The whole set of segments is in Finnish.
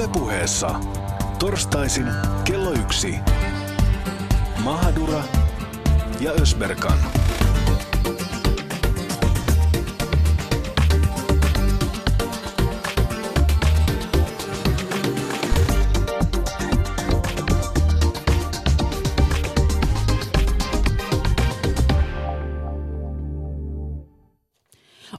Ylepuheessa torstaisin kello yksi. Mahadura ja Ösberkan.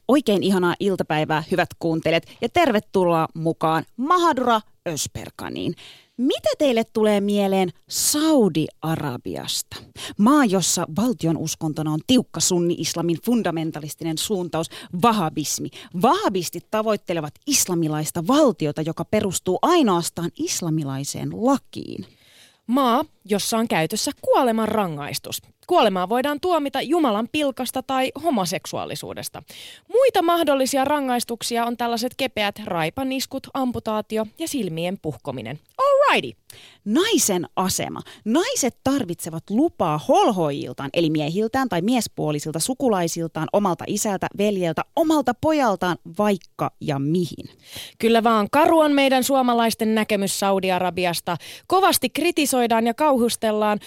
Oikein ihanaa iltapäivää, hyvät kuuntelijat, ja tervetuloa mukaan Mahadura Ösperkaniin. Mitä teille tulee mieleen Saudi-Arabiasta? Maa, jossa valtion uskontona on tiukka sunni-islamin fundamentalistinen suuntaus, vahabismi. Vahabistit tavoittelevat islamilaista valtiota, joka perustuu ainoastaan islamilaiseen lakiin. Maa, jossa on käytössä kuoleman rangaistus. Kuolemaa voidaan tuomita Jumalan pilkasta tai homoseksuaalisuudesta. Muita mahdollisia rangaistuksia on tällaiset kepeät raipaniskut, amputaatio ja silmien puhkominen. Alrighty. Naisen asema. Naiset tarvitsevat lupaa holhoijiltaan, eli miehiltään tai miespuolisilta sukulaisiltaan, omalta isältä, veljeltä, omalta pojaltaan, vaikka ja mihin. Kyllä vaan karu on meidän suomalaisten näkemys Saudi-Arabiasta. Kovasti kritisoidaan ja kauhustellaan,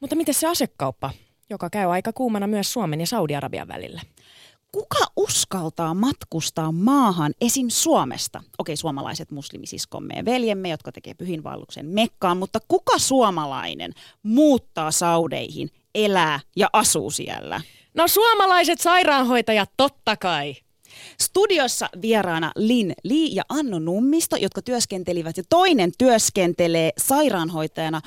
mutta miten se asekauppa, joka käy aika kuumana myös Suomen ja Saudi-Arabian välillä? Kuka uskaltaa matkustaa maahan esim. Suomesta? Okei, suomalaiset muslimisiskomme ja veljemme, jotka tekee pyhinvalluksen Mekkaan, mutta kuka suomalainen muuttaa Saudeihin, elää ja asuu siellä? No suomalaiset sairaanhoitajat totta kai. Studiossa vieraana Lin Li ja Anno Nummisto, jotka työskentelivät ja toinen työskentelee sairaanhoitajana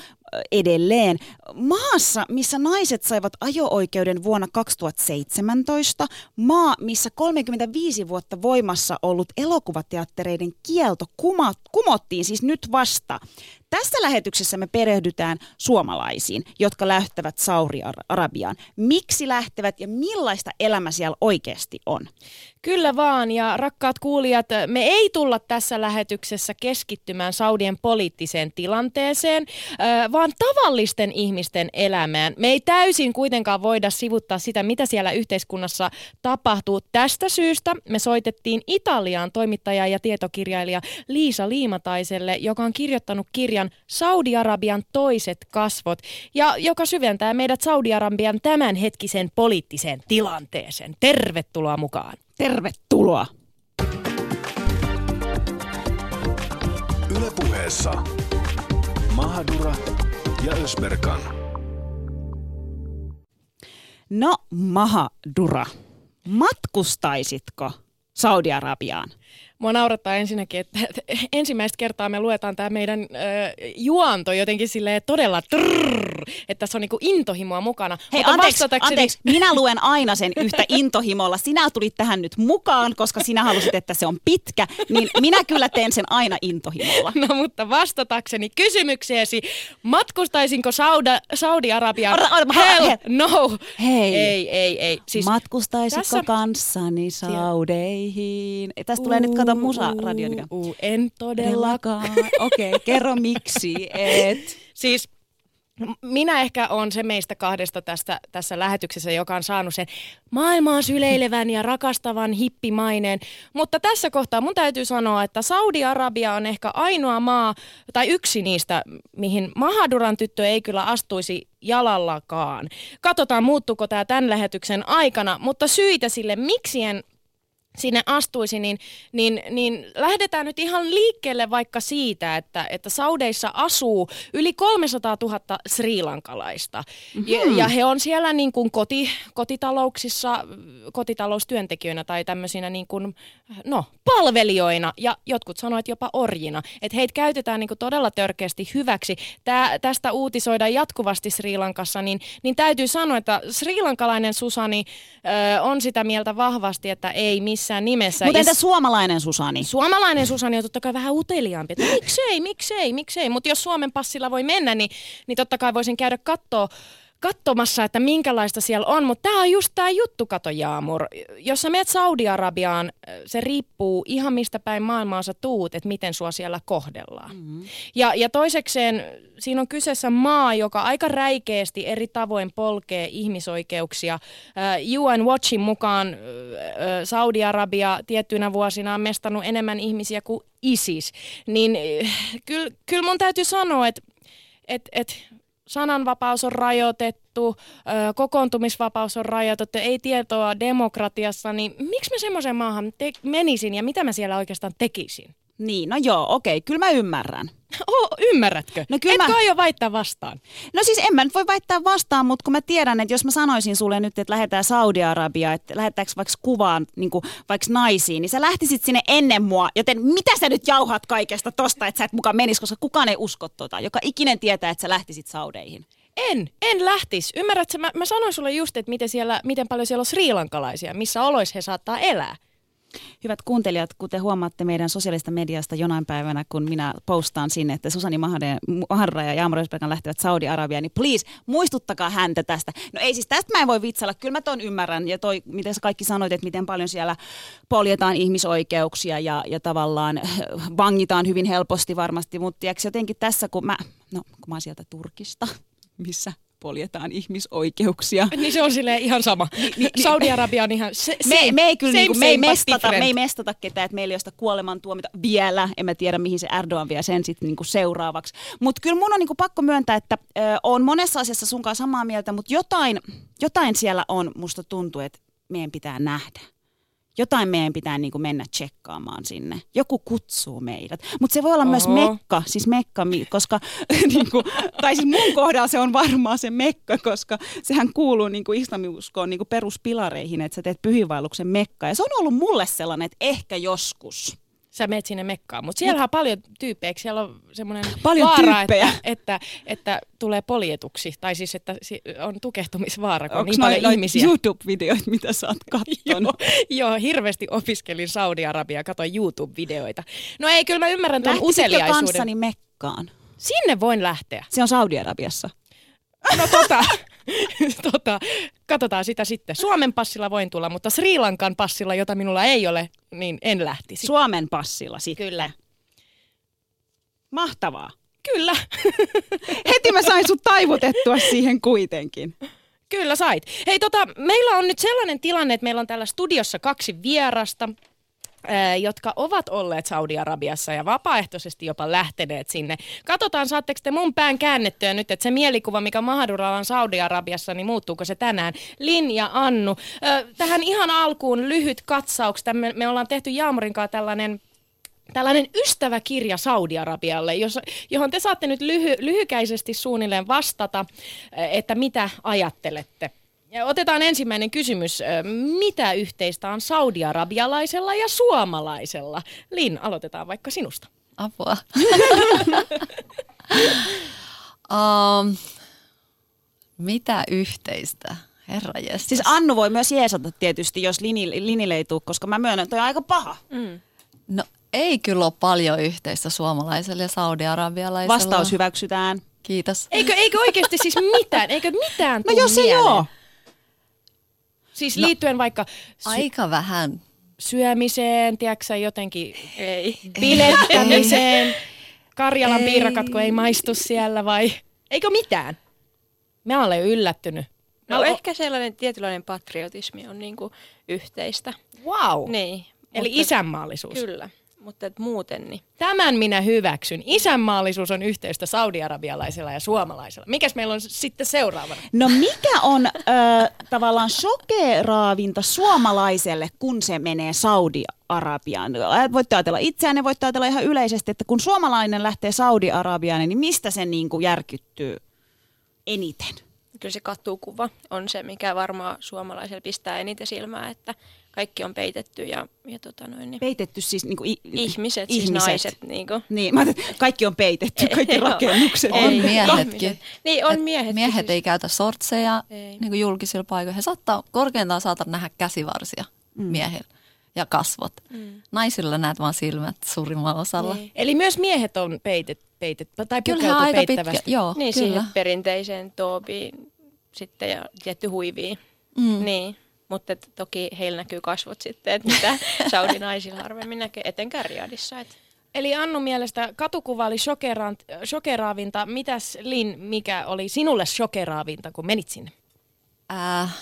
edelleen. Maassa, missä naiset saivat ajo-oikeuden vuonna 2017, maa, missä 35 vuotta voimassa ollut elokuvateattereiden kielto kuma, kumottiin siis nyt vasta. Tässä lähetyksessä me perehdytään suomalaisiin, jotka lähtevät Saudi-Arabiaan. Miksi lähtevät ja millaista elämä siellä oikeasti on? Kyllä vaan, ja rakkaat kuulijat, me ei tulla tässä lähetyksessä keskittymään Saudien poliittiseen tilanteeseen, vaan tavallisten ihmisten elämään. Me ei täysin kuitenkaan voida sivuttaa sitä, mitä siellä yhteiskunnassa tapahtuu. Tästä syystä me soitettiin Italiaan toimittaja ja tietokirjailija Liisa Liimataiselle, joka on kirjoittanut kirjan Saudi-Arabian toiset kasvot, ja joka syventää meidät Saudi-Arabian tämänhetkisen poliittiseen tilanteeseen. Tervetuloa mukaan! Tervetuloa! Ylepuheessa Mahadura ja Ösberkan. No, Mahadura, matkustaisitko Saudi-Arabiaan? Mua naurattaa ensinnäkin, että ensimmäistä kertaa me luetaan tämä meidän äh, juonto jotenkin silleen todella trrr, että tässä on niinku intohimoa mukana. Hei, Mutta anteeksi, vastatakseni- anteeksi, minä luen aina sen yhtä intohimolla. Sinä tulit tähän nyt mukaan, koska sinä halusit, että se on pitkä, niin minä kyllä teen sen aina intohimolla. No mutta vastatakseni kysymykseesi, matkustaisinko Sauda, Saudi-Arabiaan? Ota, Hell he- no. Hei. Ei, ei, ei. Siis, Matkustaisitko tässä- kanssani Saudeihin? Tästä tulee nyt kato musa radio. uu, uu, en todellakaan. Okei, okay, kerro miksi et. Siis minä ehkä on se meistä kahdesta tästä, tässä lähetyksessä, joka on saanut sen maailmaa syleilevän ja rakastavan hippimaineen. Mutta tässä kohtaa mun täytyy sanoa, että Saudi-Arabia on ehkä ainoa maa, tai yksi niistä, mihin Mahaduran tyttö ei kyllä astuisi jalallakaan. Katsotaan, muuttuuko tämä tämän lähetyksen aikana, mutta syitä sille, miksi en sinne astuisi, niin, niin, niin lähdetään nyt ihan liikkeelle vaikka siitä, että, että Saudeissa asuu yli 300 000 srilankalaista. Mm-hmm. Ja, ja he on siellä niin kuin koti, kotitalouksissa, kotitaloustyöntekijöinä tai tämmöisinä niin kuin, no, palvelijoina ja jotkut sanoivat jopa orjina. Että heitä käytetään niin kuin todella törkeästi hyväksi. Tää, tästä uutisoidaan jatkuvasti Sri Lankassa, niin, niin täytyy sanoa, että srilankalainen Susani ö, on sitä mieltä vahvasti, että ei missään nimessä. Mutta entä suomalainen Susani? Suomalainen Susani on totta kai vähän uteliaampi, että miksei, miksei, miksei. Mutta jos Suomen passilla voi mennä, niin, niin totta kai voisin käydä kattoo, katsomassa, että minkälaista siellä on, mutta tämä on just tämä juttu, kato Jaamur. Jos sä menet Saudi-Arabiaan, se riippuu ihan mistä päin maailmaa sä tuut, että miten sua siellä kohdellaan. Mm-hmm. Ja, ja toisekseen siinä on kyseessä maa, joka aika räikeästi eri tavoin polkee ihmisoikeuksia. UN Watchin mukaan Saudi-Arabia tiettyinä vuosina on mestannut enemmän ihmisiä kuin ISIS. Niin kyllä kyl mun täytyy sanoa, että et, et, sananvapaus on rajoitettu, kokoontumisvapaus on rajoitettu, ei tietoa demokratiassa, niin miksi mä semmoiseen maahan te- menisin ja mitä mä siellä oikeastaan tekisin? Niin, no joo, okei, kyllä mä ymmärrän. Oh, ymmärrätkö? No kyllä Etkö mä... aio väittää vastaan? No siis en mä nyt voi väittää vastaan, mutta kun mä tiedän, että jos mä sanoisin sulle nyt, että lähdetään Saudi-Arabia, että lähdetäänkö vaikka kuvaan niin kuin, vaikka naisiin, niin sä lähtisit sinne ennen mua, joten mitä sä nyt jauhat kaikesta tosta, että sä et mukaan menis, koska kukaan ei usko tota. Joka ikinen tietää, että sä lähtisit Saudeihin. En, en lähtis. Ymmärrätkö, mä, mä sanoin sulle just, että miten, siellä, miten paljon siellä on sriilankalaisia, missä oloissa he saattaa elää. Hyvät kuuntelijat, kuten huomaatte meidän sosiaalista mediasta jonain päivänä, kun minä postaan sinne, että Susani Mahara ja Jaamur lähtevät Saudi-Arabiaan, niin please, muistuttakaa häntä tästä. No ei siis tästä mä en voi vitsalla, kyllä mä ton ymmärrän. Ja toi, miten sä kaikki sanoit, että miten paljon siellä poljetaan ihmisoikeuksia ja, ja tavallaan vangitaan hyvin helposti varmasti. Mutta jotenkin tässä, kun mä, no kun mä oon sieltä Turkista, missä poljetaan ihmisoikeuksia. Niin se on sille ihan sama. Ni, ni, Saudi-Arabia on ihan se, me, me, ei kyllä, same, niin kuin, me, ei mestata, me ei mestata ketään, että meillä ei ole sitä kuolemantuomita vielä. En mä tiedä, mihin se Erdogan vie sen sitten niin seuraavaksi. Mutta kyllä mun on niin kuin pakko myöntää, että ö, on monessa asiassa sunkaan samaa mieltä, mutta jotain, jotain siellä on, musta tuntuu, että meidän pitää nähdä jotain meidän pitää niin kuin mennä tsekkaamaan sinne. Joku kutsuu meidät. Mutta se voi olla Oho. myös mekka, siis mekka, koska, niin kuin, tai siis mun kohdalla se on varmaan se mekka, koska sehän kuuluu niin kuin islamiuskoon niin kuin peruspilareihin, että sä teet pyhiinvaelluksen mekka. Ja se on ollut mulle sellainen, että ehkä joskus sä meet sinne mekkaan. Mutta siellä on paljon tyyppejä, siellä on semmoinen paljon vaara, että, että, että, tulee poljetuksi, tai siis että on tukehtumisvaara, kun Onks niin paljon ihmisiä. YouTube-videoita, mitä sä oot katsonut? joo, joo, hirveästi opiskelin Saudi-Arabia, katsoin YouTube-videoita. No ei, kyllä mä ymmärrän tuon uteliaisuuden. kanssani mekkaan? Sinne voin lähteä. Se on Saudi-Arabiassa. No tota, tota, katsotaan sitä sitten. Suomen passilla voin tulla, mutta Sri Lankan passilla, jota minulla ei ole, niin en lähtisi. Suomen passilla sitten. Kyllä. Mahtavaa. Kyllä. Heti mä sain sut taivutettua siihen kuitenkin. Kyllä sait. Hei tota, meillä on nyt sellainen tilanne, että meillä on täällä studiossa kaksi vierasta jotka ovat olleet Saudi-Arabiassa ja vapaaehtoisesti jopa lähteneet sinne. Katsotaan, saatteko te mun pään käännettyä nyt, että se mielikuva, mikä Mahaduralla on Saudi-Arabiassa, niin muuttuuko se tänään? Lin ja Annu, tähän ihan alkuun lyhyt katsaus. Me, ollaan tehty Jaamorinkaan tällainen tällainen ystäväkirja Saudi-Arabialle, johon te saatte nyt lyhy, lyhykäisesti suunnilleen vastata, että mitä ajattelette. Ja otetaan ensimmäinen kysymys. Mitä yhteistä on saudiarabialaisella ja suomalaisella? Lin, aloitetaan vaikka sinusta. Apua. um, mitä yhteistä? Herra jestas. Siis Annu voi myös jeesata tietysti, jos Lini, Linille ei tule, koska mä myönnän, että toi on aika paha. Mm. No ei kyllä ole paljon yhteistä suomalaisella ja saudiarabialaisella. Vastaus hyväksytään. Kiitos. Eikö, eikö oikeasti siis mitään? Eikö mitään No jos ei ole. Siis no, liittyen vaikka... Sy- aika vähän. Syömiseen, tiedätkö jotenkin ei. bilettämiseen. Karjalan ei. piirakat, kun ei maistu siellä vai... Eikö mitään? Mä olen yllättynyt. No, no ehkä sellainen tietynlainen patriotismi on niinku yhteistä. Wow. Niin. Eli mutta, isänmaallisuus. Kyllä mutta et muuten niin. Tämän minä hyväksyn. Isänmaallisuus on yhteistä saudiarabialaisella ja suomalaisella. Mikäs meillä on sitten seuraavana? No mikä on ö, tavallaan shokeraavinta suomalaiselle, kun se menee Saudi-Arabiaan? Voitte ajatella itseään voitte ajatella ihan yleisesti, että kun suomalainen lähtee Saudi-Arabiaan, niin mistä se niin kuin järkyttyy eniten? Kyllä se kattukuva on se, mikä varmaan suomalaiselle pistää eniten silmää, että kaikki on peitetty ja, ja tota noin, niin Peitetty siis niin kuin i- ihmiset, ihmiset, siis naiset. Niin, kuin. niin mä kaikki on peitetty, kaikki rakennukset. on miehetkin. Niin, on miehet. Miehet ei käytä sortseja ei. niin kuin julkisilla paikoilla. He saattaa korkeintaan saattaa nähdä käsivarsia mm. miehillä ja kasvot. Mm. Naisilla näet vain silmät suurimmalla osalla. Niin. Eli myös miehet on peitetty, peitet, tai kyllä aika pitkä, joo, Niin, kyllä. siihen perinteiseen toobiin sitten ja tietty huivii. Mm. Niin, mutta toki heillä näkyy kasvot sitten, että mitä Saudi-naisilla harvemmin näkee, etenkään Riadissa. Et. Eli Annu mielestä katukuva oli shokeraan- shokeraavinta. Mitäs Lin, mikä oli sinulle shokeraavinta, kun menit sinne? Äh,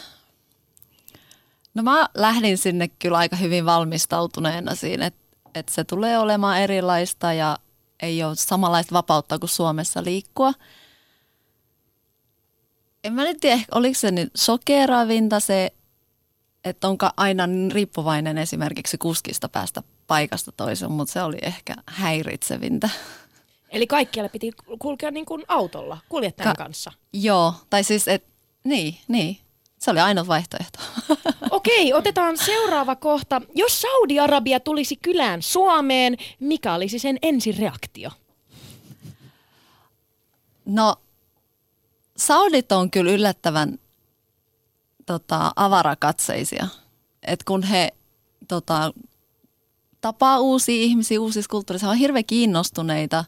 no mä lähdin sinne kyllä aika hyvin valmistautuneena siinä, että et se tulee olemaan erilaista ja ei ole samanlaista vapautta kuin Suomessa liikkua. En mä nyt tiedä, oliko se nyt sokeravinta se, että onko aina riippuvainen esimerkiksi kuskista päästä paikasta toiseen, mutta se oli ehkä häiritsevintä. Eli kaikkialle piti kulkea niin kuin autolla, kuljettajan Ka- kanssa. Joo, tai siis, et, niin, niin. Se oli ainut vaihtoehto. Okei, otetaan seuraava kohta. Jos Saudi-Arabia tulisi kylään Suomeen, mikä olisi sen ensireaktio? No, Saudit on kyllä yllättävän tota, avarakatseisia. Et kun he tota, tapaa uusia ihmisiä uusissa kulttuureissa, he on hirveän kiinnostuneita.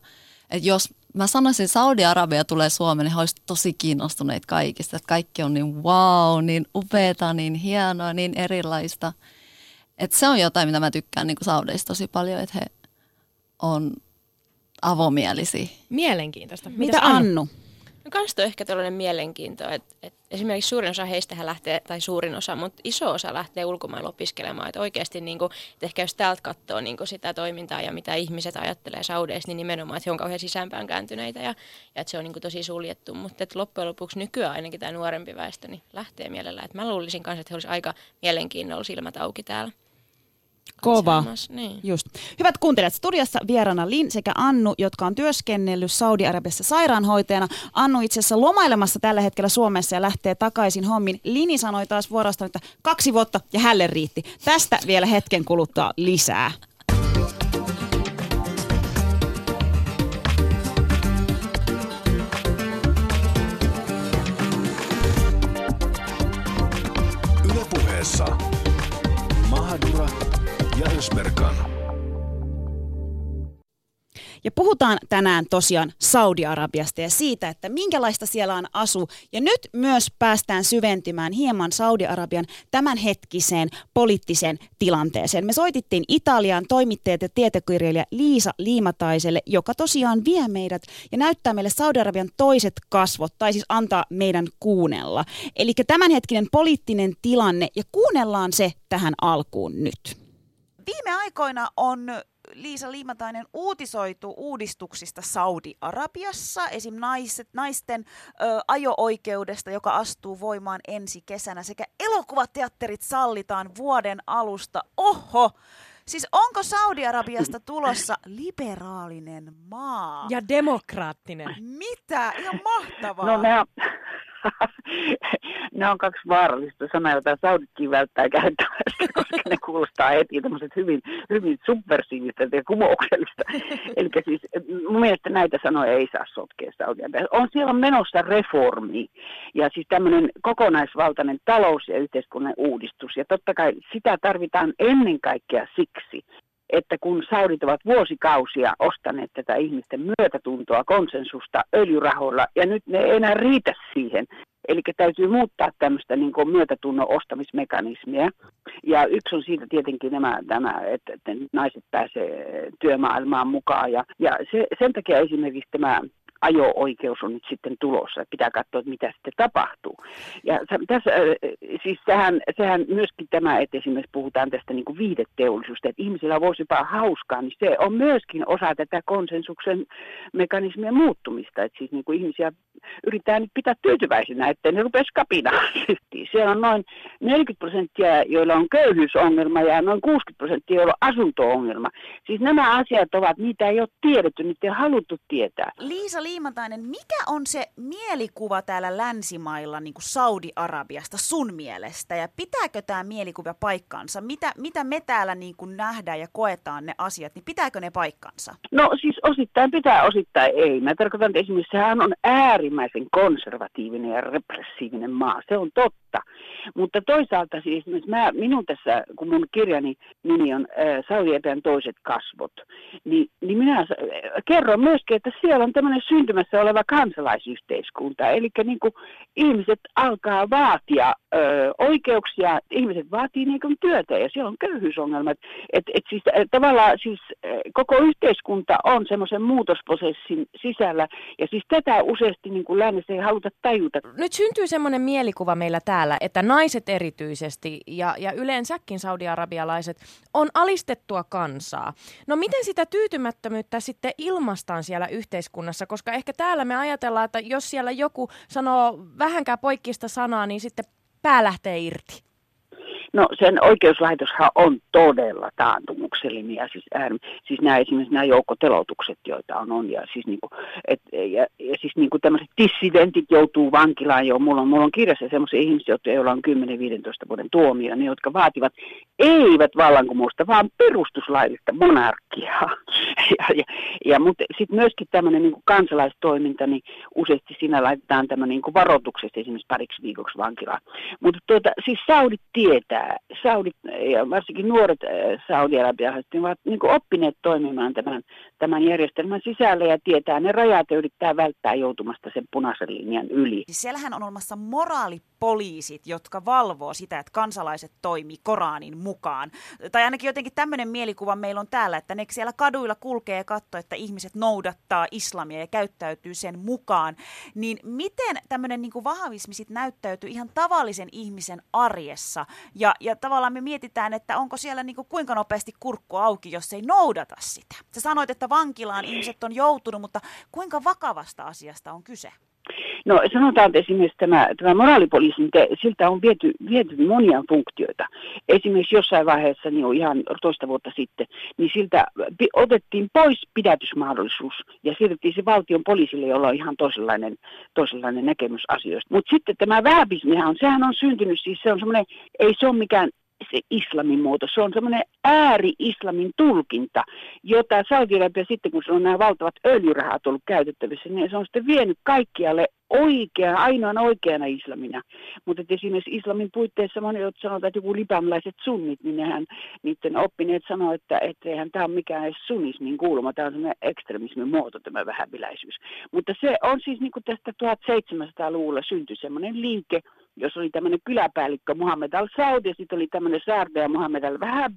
Et jos mä sanoisin, että Saudi-Arabia tulee Suomeen, niin he olisivat tosi kiinnostuneita kaikista. Et kaikki on niin wow, niin upeata, niin hienoa, niin erilaista. Et se on jotain, mitä mä tykkään niin Saudeista tosi paljon, että he on avomielisiä. Mielenkiintoista. Mitä Mitäs Annu? No kans on ehkä tällainen mielenkiinto, että, että esimerkiksi suurin osa heistähän lähtee, tai suurin osa, mutta iso osa lähtee ulkomailla opiskelemaan. Että oikeasti niin kuin, että ehkä jos täältä katsoo niin kuin sitä toimintaa ja mitä ihmiset ajattelee Saudeista, niin nimenomaan, että he on kauhean sisäänpään kääntyneitä ja, ja että se on niin kuin tosi suljettu. Mutta että loppujen lopuksi nykyään ainakin tämä nuorempi väestö niin lähtee mielellään. Että mä luulisin kanssa, että he olisivat aika mielenkiinnolla silmät auki täällä. Kova. Niin. Just. Hyvät kuuntelijat, studiossa vieraana Lin sekä Annu, jotka on työskennellyt Saudi-Arabiassa sairaanhoitajana. Annu itse asiassa lomailemassa tällä hetkellä Suomessa ja lähtee takaisin hommin. Lini sanoi taas vuorostaan, että kaksi vuotta ja hälle riitti. Tästä vielä hetken kuluttua lisää. Ja Ösberkan. Ja puhutaan tänään tosiaan Saudi-Arabiasta ja siitä, että minkälaista siellä on asu. Ja nyt myös päästään syventymään hieman Saudi-Arabian tämänhetkiseen poliittiseen tilanteeseen. Me soitittiin Italian toimittajat ja tietokirjailija Liisa Liimataiselle, joka tosiaan vie meidät ja näyttää meille Saudi-Arabian toiset kasvot, tai siis antaa meidän kuunnella. Eli tämänhetkinen poliittinen tilanne, ja kuunnellaan se tähän alkuun nyt. Viime aikoina on Liisa Liimatainen uutisoitu uudistuksista Saudi-Arabiassa, esim. Naiset, naisten ö, ajo-oikeudesta, joka astuu voimaan ensi kesänä, sekä elokuvateatterit sallitaan vuoden alusta. Oho! Siis onko Saudi-Arabiasta tulossa liberaalinen maa? Ja demokraattinen. Mitä? Ihan mahtavaa! No nämä, nämä on kaksi vaarallista sanaa, joita Sauditkin välttää käyttämästä, koska ne kuulostaa heti tämmöiset hyvin, hyvin subversiivista ja kumouksellista. Eli siis mun mielestä näitä sanoja ei saa sotkea saudi On siellä menossa reformi ja siis tämmöinen kokonaisvaltainen talous- ja yhteiskunnan uudistus. Ja totta kai sitä tarvitaan ennen kaikkea siksi, että kun saudit ovat vuosikausia ostaneet tätä ihmisten myötätuntoa, konsensusta öljyrahoilla, ja nyt ne ei enää riitä siihen. Eli täytyy muuttaa tämmöistä niin kuin myötätunnon ostamismekanismia. Ja yksi on siitä tietenkin nämä, tämä, että, että naiset pääsee työmaailmaan mukaan. Ja, ja se, sen takia esimerkiksi tämä ajo-oikeus on nyt sitten tulossa. Pitää katsoa, että mitä sitten tapahtuu. Ja tässä, siis sehän, sehän myöskin tämä, että esimerkiksi puhutaan tästä niin kuin viihdeteollisuudesta, että ihmisillä voisi jopa hauskaa, niin se on myöskin osa tätä konsensuksen mekanismien muuttumista. Että siis niin kuin ihmisiä yritetään nyt pitää tyytyväisinä, että ne rupesi kapinaan. Siellä on noin 40 prosenttia, joilla on köyhyysongelma ja noin 60 prosenttia, joilla on asunto-ongelma. Siis nämä asiat ovat, niitä ei ole tiedetty, niitä ei ole haluttu tietää. Liisa Liimatainen, mikä on se mielikuva täällä länsimailla niin kuin Saudi-Arabiasta sun mielestä? Ja pitääkö tämä mielikuva paikkansa? Mitä, mitä me täällä niin kuin nähdään ja koetaan ne asiat, niin pitääkö ne paikkansa? No siis osittain pitää, osittain ei. Mä tarkoitan, että esimerkiksi sehän on äärimmäisen konservatiivinen ja repressiivinen maa. Se on totta. Mutta toisaalta siis mä, minun tässä, kun mun kirjani nimi on äh, Saudi-Arabian toiset kasvot, niin, niin minä kerron myöskin, että siellä on tämmöinen syntymässä oleva kansalaisyhteiskunta. Eli niin kuin ihmiset alkaa vaatia ö, oikeuksia, ihmiset vaatii niin kuin työtä ja siellä on köyhyysongelmat. Et, et siis, tavallaan siis koko yhteiskunta on semmoisen muutosprosessin sisällä ja siis tätä useasti niin kuin lännessä ei haluta tajuta. Nyt syntyy semmoinen mielikuva meillä täällä, että naiset erityisesti ja, ja yleensäkin saudiarabialaiset on alistettua kansaa. No miten sitä tyytymättömyyttä sitten ilmastaan siellä yhteiskunnassa, koska ehkä täällä me ajatellaan, että jos siellä joku sanoo vähänkään poikkista sanaa, niin sitten pää lähtee irti. No sen oikeuslaitoshan on todella taantumuksellinen ja siis, äärim, siis nämä esimerkiksi nämä joukkotelotukset, joita on, on ja siis, niinku, et, ja, ja siis niinku tämmöiset dissidentit joutuu vankilaan jo. Mulla on, mulla on kirjassa sellaisia ihmisiä, joilla on 10-15 vuoden tuomio, ne jotka vaativat eivät vallankumousta, vaan perustuslaillista monarkiaa. ja, ja, ja, mutta sitten myöskin tämmöinen niinku kansalaistoiminta, niin useasti siinä laitetaan tämmöinen niinku varoituksesta esimerkiksi pariksi viikoksi vankilaan. Mutta tuota, siis Saudit tietää, Saudit ja varsinkin nuoret saudi-arabialaiset ovat niin oppineet toimimaan tämän, tämän järjestelmän sisällä ja tietää ne rajat ja yrittää välttää joutumasta sen punaisen linjan yli. Siellähän on olemassa moraalipoliisit, jotka valvoo sitä, että kansalaiset toimii Koranin mukaan. Tai ainakin jotenkin tämmöinen mielikuva meillä on täällä, että ne siellä kaduilla kulkee ja katsoo, että ihmiset noudattaa islamia ja käyttäytyy sen mukaan. Niin miten tämmöinen niin vahvismi sit näyttäytyy ihan tavallisen ihmisen arjessa ja, ja tavallaan me mietitään, että onko siellä niin kuin kuinka nopeasti kurkku auki, jos ei noudata sitä. Sä sanoit, että vankilaan ihmiset on joutunut, mutta kuinka vakavasta asiasta on kyse? No sanotaan, että esimerkiksi tämä, tämä moraalipoliisin, siltä on viety, viety monia funktioita. Esimerkiksi jossain vaiheessa, niin on ihan toista vuotta sitten, niin siltä otettiin pois pidätysmahdollisuus ja siirrettiin se valtion poliisille, jolla on ihan toisenlainen, toisenlainen näkemys asioista. Mutta sitten tämä vähäbismihän on, sehän on syntynyt, siis se on semmoinen, ei se ole mikään se islamin muoto. Se on semmoinen ääri-islamin tulkinta, jota Saudi-Arabia sitten, kun se on nämä valtavat öljyrahat ollut käytettävissä, niin se on sitten vienyt kaikkialle oikea, ainoan oikeana islamina. Mutta esimerkiksi islamin puitteissa monet sanotaan, että joku libamlaiset sunnit, niin nehän, niiden oppineet sanoo, että eihän tämä ole mikään edes sunnismin kuuluma, tämä on semmoinen ekstremismin muoto, tämä vähäviläisyys. Mutta se on siis niin kuin tästä 1700-luvulla syntyi semmoinen liike, jos oli tämmöinen kyläpäällikkö Muhammed al-Saud ja sitten oli tämmöinen ja Muhammed al-Wahab,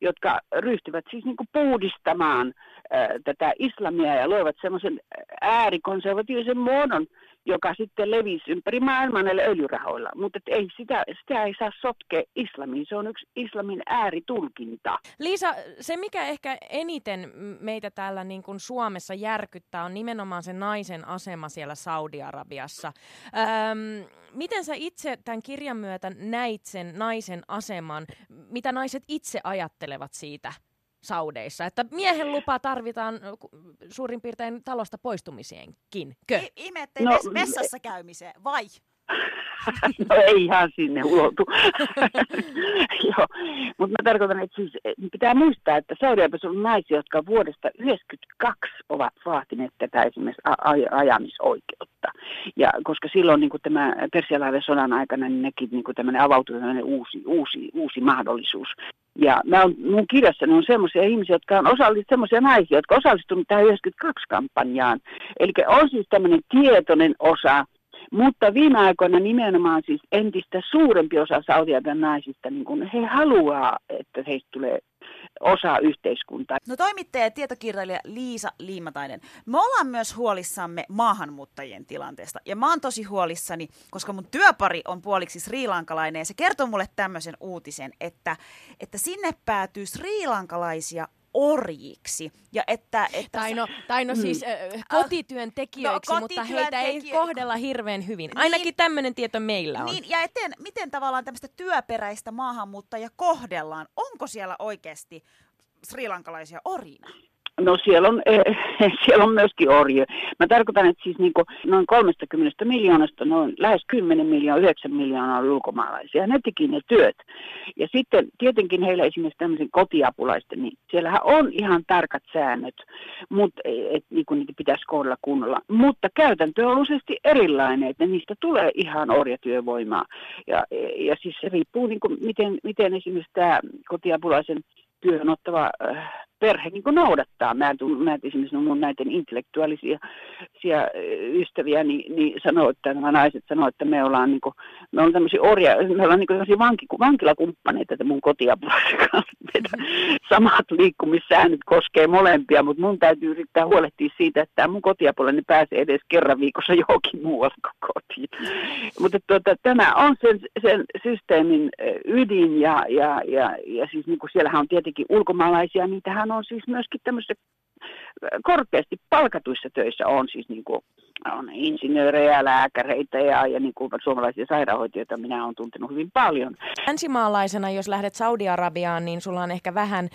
jotka ryhtyvät siis niin kuin puhdistamaan ää, tätä islamia ja loivat semmoisen äärikonservatiivisen muodon, joka sitten levisi ympäri maailmaa näillä öljyrahoilla. Mutta ei sitä, sitä ei saa sotkea islamiin. Se on yksi islamin ääritulkinta. Liisa, se mikä ehkä eniten meitä täällä niin kuin Suomessa järkyttää on nimenomaan se naisen asema siellä Saudi-Arabiassa. Öm, miten sä itse tämän kirjan myötä näit sen naisen aseman? Mitä naiset itse ajattelevat siitä? Saudeissa. Että miehen lupa tarvitaan suurin piirtein talosta poistumiseenkin. I- ihme, ettei no, vessassa käymiseen, vai? No ei ihan sinne ulotu. Joo, mutta mä tarkoitan, että siis pitää muistaa, että saudi on naisia, jotka vuodesta 1992 ovat vaatineet tätä esimerkiksi aj- ajamisoikeutta. Ja koska silloin niin tämä persialainen sodan aikana niin nekin niin tämmöinen avautui uusi, uusi, uusi mahdollisuus. Ja mä on, mun kirjassani on semmoisia ihmisiä, jotka on osallistuneet, semmoisia naisia, jotka osallistuneet tähän 92-kampanjaan. Eli on siis tämmöinen tietoinen osa mutta viime aikoina nimenomaan siis entistä suurempi osa saudi naisista, niin kun he haluaa, että heistä tulee osa yhteiskuntaa. No toimittaja ja tietokirjailija Liisa Liimatainen, me ollaan myös huolissamme maahanmuuttajien tilanteesta. Ja mä oon tosi huolissani, koska mun työpari on puoliksi sriilankalainen ja se kertoo mulle tämmöisen uutisen, että, että sinne päätyy sriilankalaisia orjiksi. Ja että, että tai no, tai no mm. siis äh, kotityöntekijöiksi, no, mutta heitä ei kohdella hirveän hyvin. Ainakin niin, tämmöinen tieto meillä on. Niin, ja eten, miten tavallaan tämmöistä työperäistä maahanmuuttajia kohdellaan? Onko siellä oikeasti srilankalaisia orjina? No siellä on, eh, siellä on myöskin orje. Mä tarkoitan, että siis niin noin 30 miljoonasta noin lähes 10 miljoonaa, 9 miljoonaa on ulkomaalaisia. Ne teki ne työt. Ja sitten tietenkin heillä esimerkiksi tämmöisen kotiapulaisten, niin siellähän on ihan tarkat säännöt, mutta et, niin kuin niitä pitäisi kohdella kunnolla. Mutta käytäntö on useasti erilainen, että niistä tulee ihan orjatyövoimaa. Ja, ja siis se riippuu, niin kuin, miten, miten esimerkiksi tämä kotiapulaisen työhön ottava äh, perhe niin noudattaa. Mä, mä esimerkiksi mun näiden intellektuaalisia ystäviä, niin, niin sanoo, että nämä naiset sanoo, että me ollaan, niin kuin, me ollaan tämmöisiä orja, me ollaan niin tämmöisiä vanki, vankilakumppaneita, että mun kotiapulaisen kanssa. Samat liikkumissäännöt koskee molempia, mutta mun täytyy yrittää huolehtia siitä, että mun kotiapulainen pääsee edes kerran viikossa johonkin muualle kuin kotiin. Mutta tuota, tämä on sen, sen systeemin ydin ja, ja, ja, ja siis niin kuin siellähän on tietenkin ulkomaalaisia, niitähän on siis myöskin tämmöisissä korkeasti palkatuissa töissä on siis niin kuin, on insinöörejä, lääkäreitä ja, ja niin kuin suomalaisia sairaanhoitajoita minä olen tuntenut hyvin paljon. Länsimaalaisena, jos lähdet Saudi-Arabiaan, niin sulla on ehkä vähän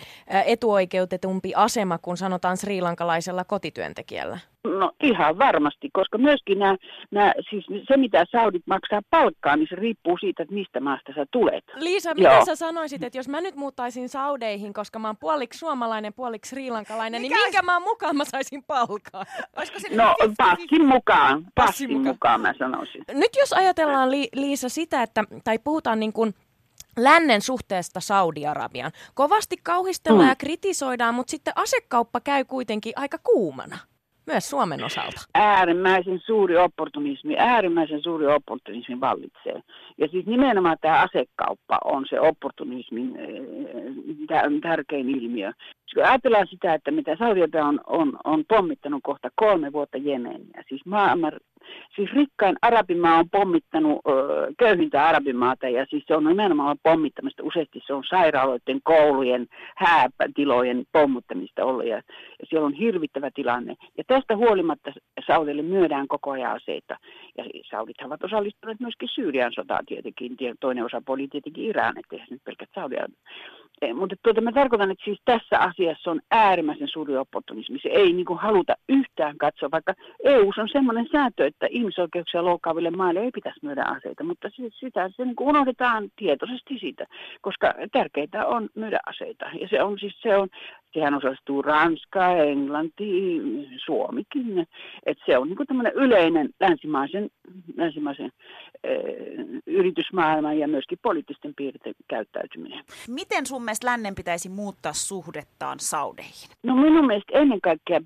etuoikeutetumpi asema kuin sanotaan srilankalaisella kotityöntekijällä. No ihan varmasti, koska myöskin nämä, nämä, siis se mitä Saudit maksaa palkkaa, niin se riippuu siitä, että mistä maasta sä tulet. Liisa, mitä Joo. sä sanoisit, että jos mä nyt muuttaisin Saudeihin, koska mä oon puoliksi suomalainen, puoliksi srilankalainen, niin minkä maan mukaan mä saisin palkaa? no passin mukaan, passin mukaan. mukaan mä sanoisin. Nyt jos ajatellaan Li- Liisa sitä, että, tai puhutaan niin kuin lännen suhteesta Saudi-Arabiaan. Kovasti kauhistellaan mm. ja kritisoidaan, mutta sitten asekauppa käy kuitenkin aika kuumana myös Suomen osalta? Äärimmäisen suuri opportunismi, äärimmäisen suuri opportunismi vallitsee. Ja siis nimenomaan tämä asekauppa on se opportunismin äh, tärkein ilmiö. Kun ajatellaan sitä, että mitä saudi on, on, on pommittanut kohta kolme vuotta Jemeniä, siis maailman siis rikkain arabimaa on pommittanut ö, köyhintä arabimaata ja siis se on nimenomaan pommittamista. Useasti se on sairaaloiden, koulujen, häätilojen pommuttamista ollut ja, ja siellä on hirvittävä tilanne. Ja tästä huolimatta Saudille myydään koko ajan aseita. Ja Saudit ovat osallistuneet myöskin Syyrian sotaan tietenkin. Toinen osapuoli tietenkin Iran, ettei nyt pelkät Saudia Eh, mutta tuota, mä tarkoitan, että siis tässä asiassa on äärimmäisen suuri opportunismi. Se ei niin kuin, haluta yhtään katsoa, vaikka EU on semmoinen sääntö, että ihmisoikeuksia loukkaaville maille ei pitäisi myydä aseita, mutta sitä se niin kuin unohdetaan tietoisesti siitä, koska tärkeintä on myydä aseita. Ja se on siis se on, sehän osastuu Ranska, Englanti, Suomikin. että se on niin tämmöinen yleinen länsimaisen, länsimaisen äh, yritysmaailman ja myöskin poliittisten piirteiden käyttäytyminen. Miten sun mielestä lännen pitäisi muuttaa suhdettaan Saudeihin? No minun mielestä ennen kaikkea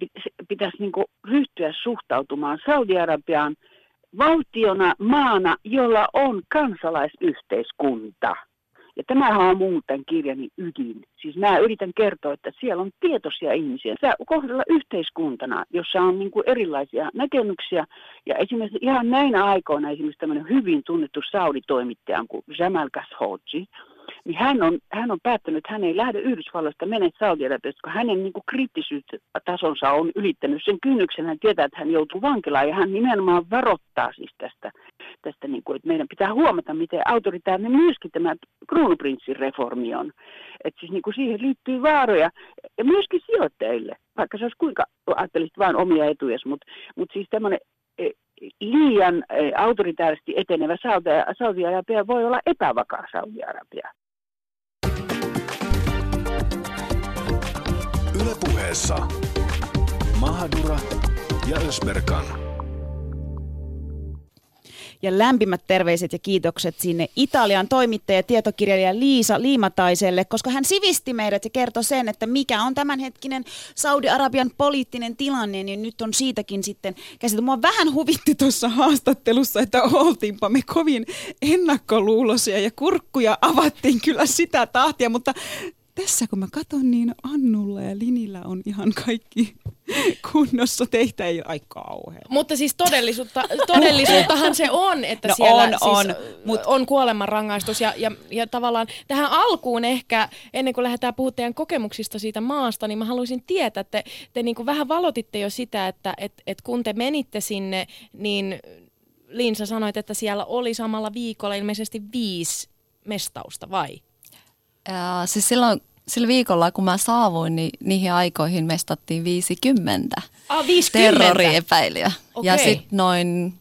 pitäisi niin ryhtyä suhtautumaan Saudi-Arabiaan valtiona, maana, jolla on kansalaisyhteiskunta – ja tämähän on muuten kirjani ydin. Siis mä yritän kertoa, että siellä on tietoisia ihmisiä. Sä kohdella yhteiskuntana, jossa on niin kuin erilaisia näkemyksiä. Ja esimerkiksi ihan näinä aikoina esimerkiksi tämmöinen hyvin tunnettu sauditoimittaja kuin Jamal Khashoggi, niin hän on, hän on päättänyt, että hän ei lähde Yhdysvalloista mene saudi koska hänen niin kriittisyystasonsa on ylittänyt sen kynnyksen. Hän tietää, että hän joutuu vankilaan ja hän nimenomaan varoittaa siis tästä, tästä niin kuin, että meidän pitää huomata, miten autoritaarinen myöskin tämä kruunuprinssin reformi on. Että siis niin kuin siihen liittyy vaaroja ja myöskin sijoittajille, vaikka se olisi kuinka ajattelisit vain omia etuja, mutta, mutta siis tämmöinen e, liian e, autoritaarisesti etenevä Saudi-Arabia voi olla epävakaa Saudi-Arabia. Ylepuheessa Mahadura ja Ösberkan. Ja lämpimät terveiset ja kiitokset sinne Italian toimittaja ja tietokirjailija Liisa Liimataiselle, koska hän sivisti meidät ja kertoi sen, että mikä on tämänhetkinen Saudi-Arabian poliittinen tilanne, niin nyt on siitäkin sitten käsitelty. Mua vähän huvitti tuossa haastattelussa, että oltiinpa me kovin ennakkoluuloisia ja kurkkuja avattiin kyllä sitä tahtia, mutta tässä kun mä katson, niin Annulla ja Linillä on ihan kaikki kunnossa. Teitä ei ole kauhean. Mutta siis todellisuutta, todellisuuttahan se on, että no siellä on, siis on, mut... on kuolemanrangaistus. Ja, ja, ja tavallaan tähän alkuun ehkä, ennen kuin lähdetään puhumaan teidän kokemuksista siitä maasta, niin mä haluaisin tietää, että te, te niin kuin vähän valotitte jo sitä, että et, et kun te menitte sinne, niin Linsa sanoit, että siellä oli samalla viikolla ilmeisesti viisi mestausta, vai? Ja, siis silloin sillä viikolla, kun mä saavuin, niin niihin aikoihin mestattiin 50, ah, 50. terroriepäilyä. Okay. Ja sitten noin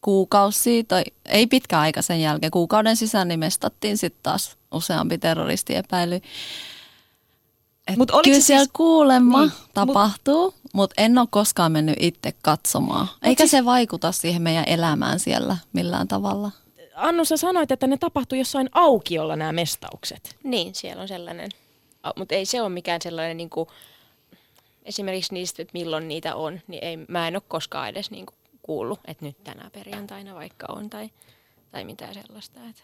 kuukausi, tai ei pitkä aika sen jälkeen, kuukauden sisään niin mestattiin sitten taas useampi terroristiepäily. Mut kyllä siellä siis... kuulemma niin, tapahtuu, mut... mutta en ole koskaan mennyt itse katsomaan. Mut Eikä siis... se vaikuta siihen meidän elämään siellä millään tavalla. Annu, sä sanoit, että ne tapahtui jossain aukiolla nämä mestaukset. Niin, siellä on sellainen. Mutta ei se ole mikään sellainen niin kuin esimerkiksi niistä, että milloin niitä on, niin ei, mä en ole koskaan edes niin kuin kuullut, että nyt tänä perjantaina vaikka on tai, tai mitään sellaista. Että,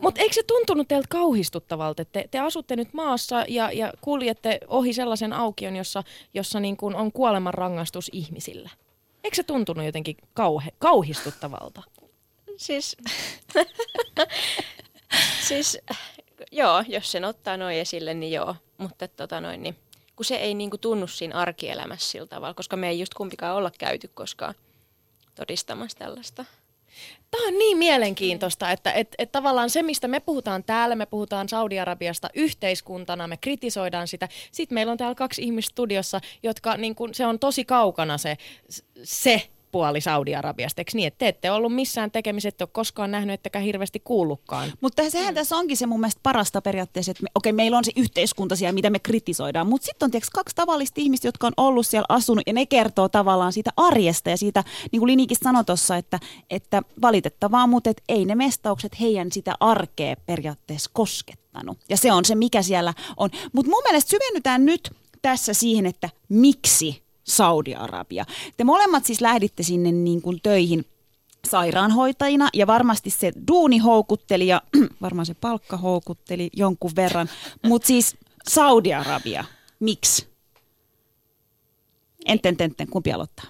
Mutta eikö se tuntunut teiltä kauhistuttavalta, että te, te asutte nyt maassa ja, ja kuljette ohi sellaisen aukion, jossa, jossa niin kuin on kuolemanrangaistus ihmisillä? Eikö se tuntunut jotenkin kauhe, kauhistuttavalta? Siis, siis joo, jos sen ottaa noin esille, niin joo. Mutta tota noin, niin, kun se ei niinku tunnu siinä arkielämässä sillä tavalla, koska me ei just kumpikaan olla käyty koskaan todistamassa tällaista. Tämä on niin mielenkiintoista, että et, et tavallaan se, mistä me puhutaan täällä, me puhutaan Saudi-Arabiasta yhteiskuntana, me kritisoidaan sitä. Sitten meillä on täällä kaksi ihmistä studiossa, jotka niin kun, se on tosi kaukana se, se puoli Saudi-Arabiasta, eikö niin? Että te ette ollut missään tekemisissä, ette ole koskaan nähnyt, ettekä hirveästi kuullutkaan. Mutta sehän mm. tässä onkin se mun mielestä parasta periaatteessa, että me, okei, meillä on se yhteiskunta siellä, mitä me kritisoidaan, mutta sitten on tiiäks, kaksi tavallista ihmistä, jotka on ollut siellä asunut, ja ne kertoo tavallaan siitä arjesta ja siitä, niin kuin Linikin sanoi tuossa, että, että valitettavaa, mutta et ei ne mestaukset heidän sitä arkea periaatteessa koskettanut. Ja se on se, mikä siellä on. Mutta mun mielestä syvennytään nyt tässä siihen, että miksi Saudi-Arabia. Te molemmat siis lähditte sinne niin kuin töihin sairaanhoitajina ja varmasti se duuni houkutteli ja varmaan se palkka houkutteli jonkun verran, mutta siis Saudi-Arabia, miksi? Enten, tenten, kumpi aloittaa?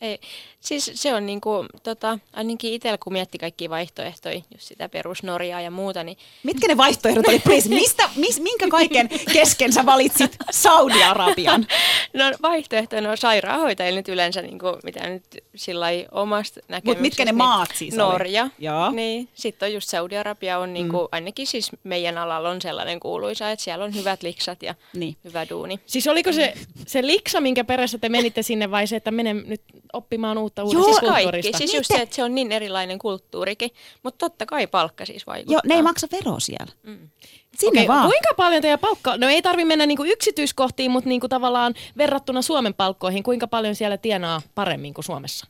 Ei, siis se on niinku, tota, ainakin itsellä kun mietti kaikkia vaihtoehtoja, just sitä perus Norjaa ja muuta, niin... Mitkä ne vaihtoehdot oli, please? Mistä, mis, minkä kaiken kesken sä valitsit Saudi-Arabian? No vaihtoehtoina on sairaanhoitajille nyt yleensä, niinku, mitä nyt sillä omasta näkemyksestä. Mutta mitkä ne maat siis Norja. oli? Joo. Niin, sitten on just Saudi-Arabia on niinku, mm. ainakin siis meidän alalla on sellainen kuuluisa, että siellä on hyvät liksat ja Niin. hyvä duuni. Siis oliko se, se liksa, minkä perässä te menitte sinne vai se, että menen nyt oppimaan uutta Joo, uudesta kaikki. kulttuurista? Siis just se, että se on niin erilainen kulttuurikin, mutta totta kai palkka siis vaikuttaa. Joo, ne ei maksa veroa siellä. Mm. Sinne Okei, vaan. Kuinka paljon teidän palkka, no ei tarvi mennä niinku yksityiskohtiin, mutta niinku tavallaan verrattuna Suomen palkkoihin, kuinka paljon siellä tienaa paremmin kuin Suomessa?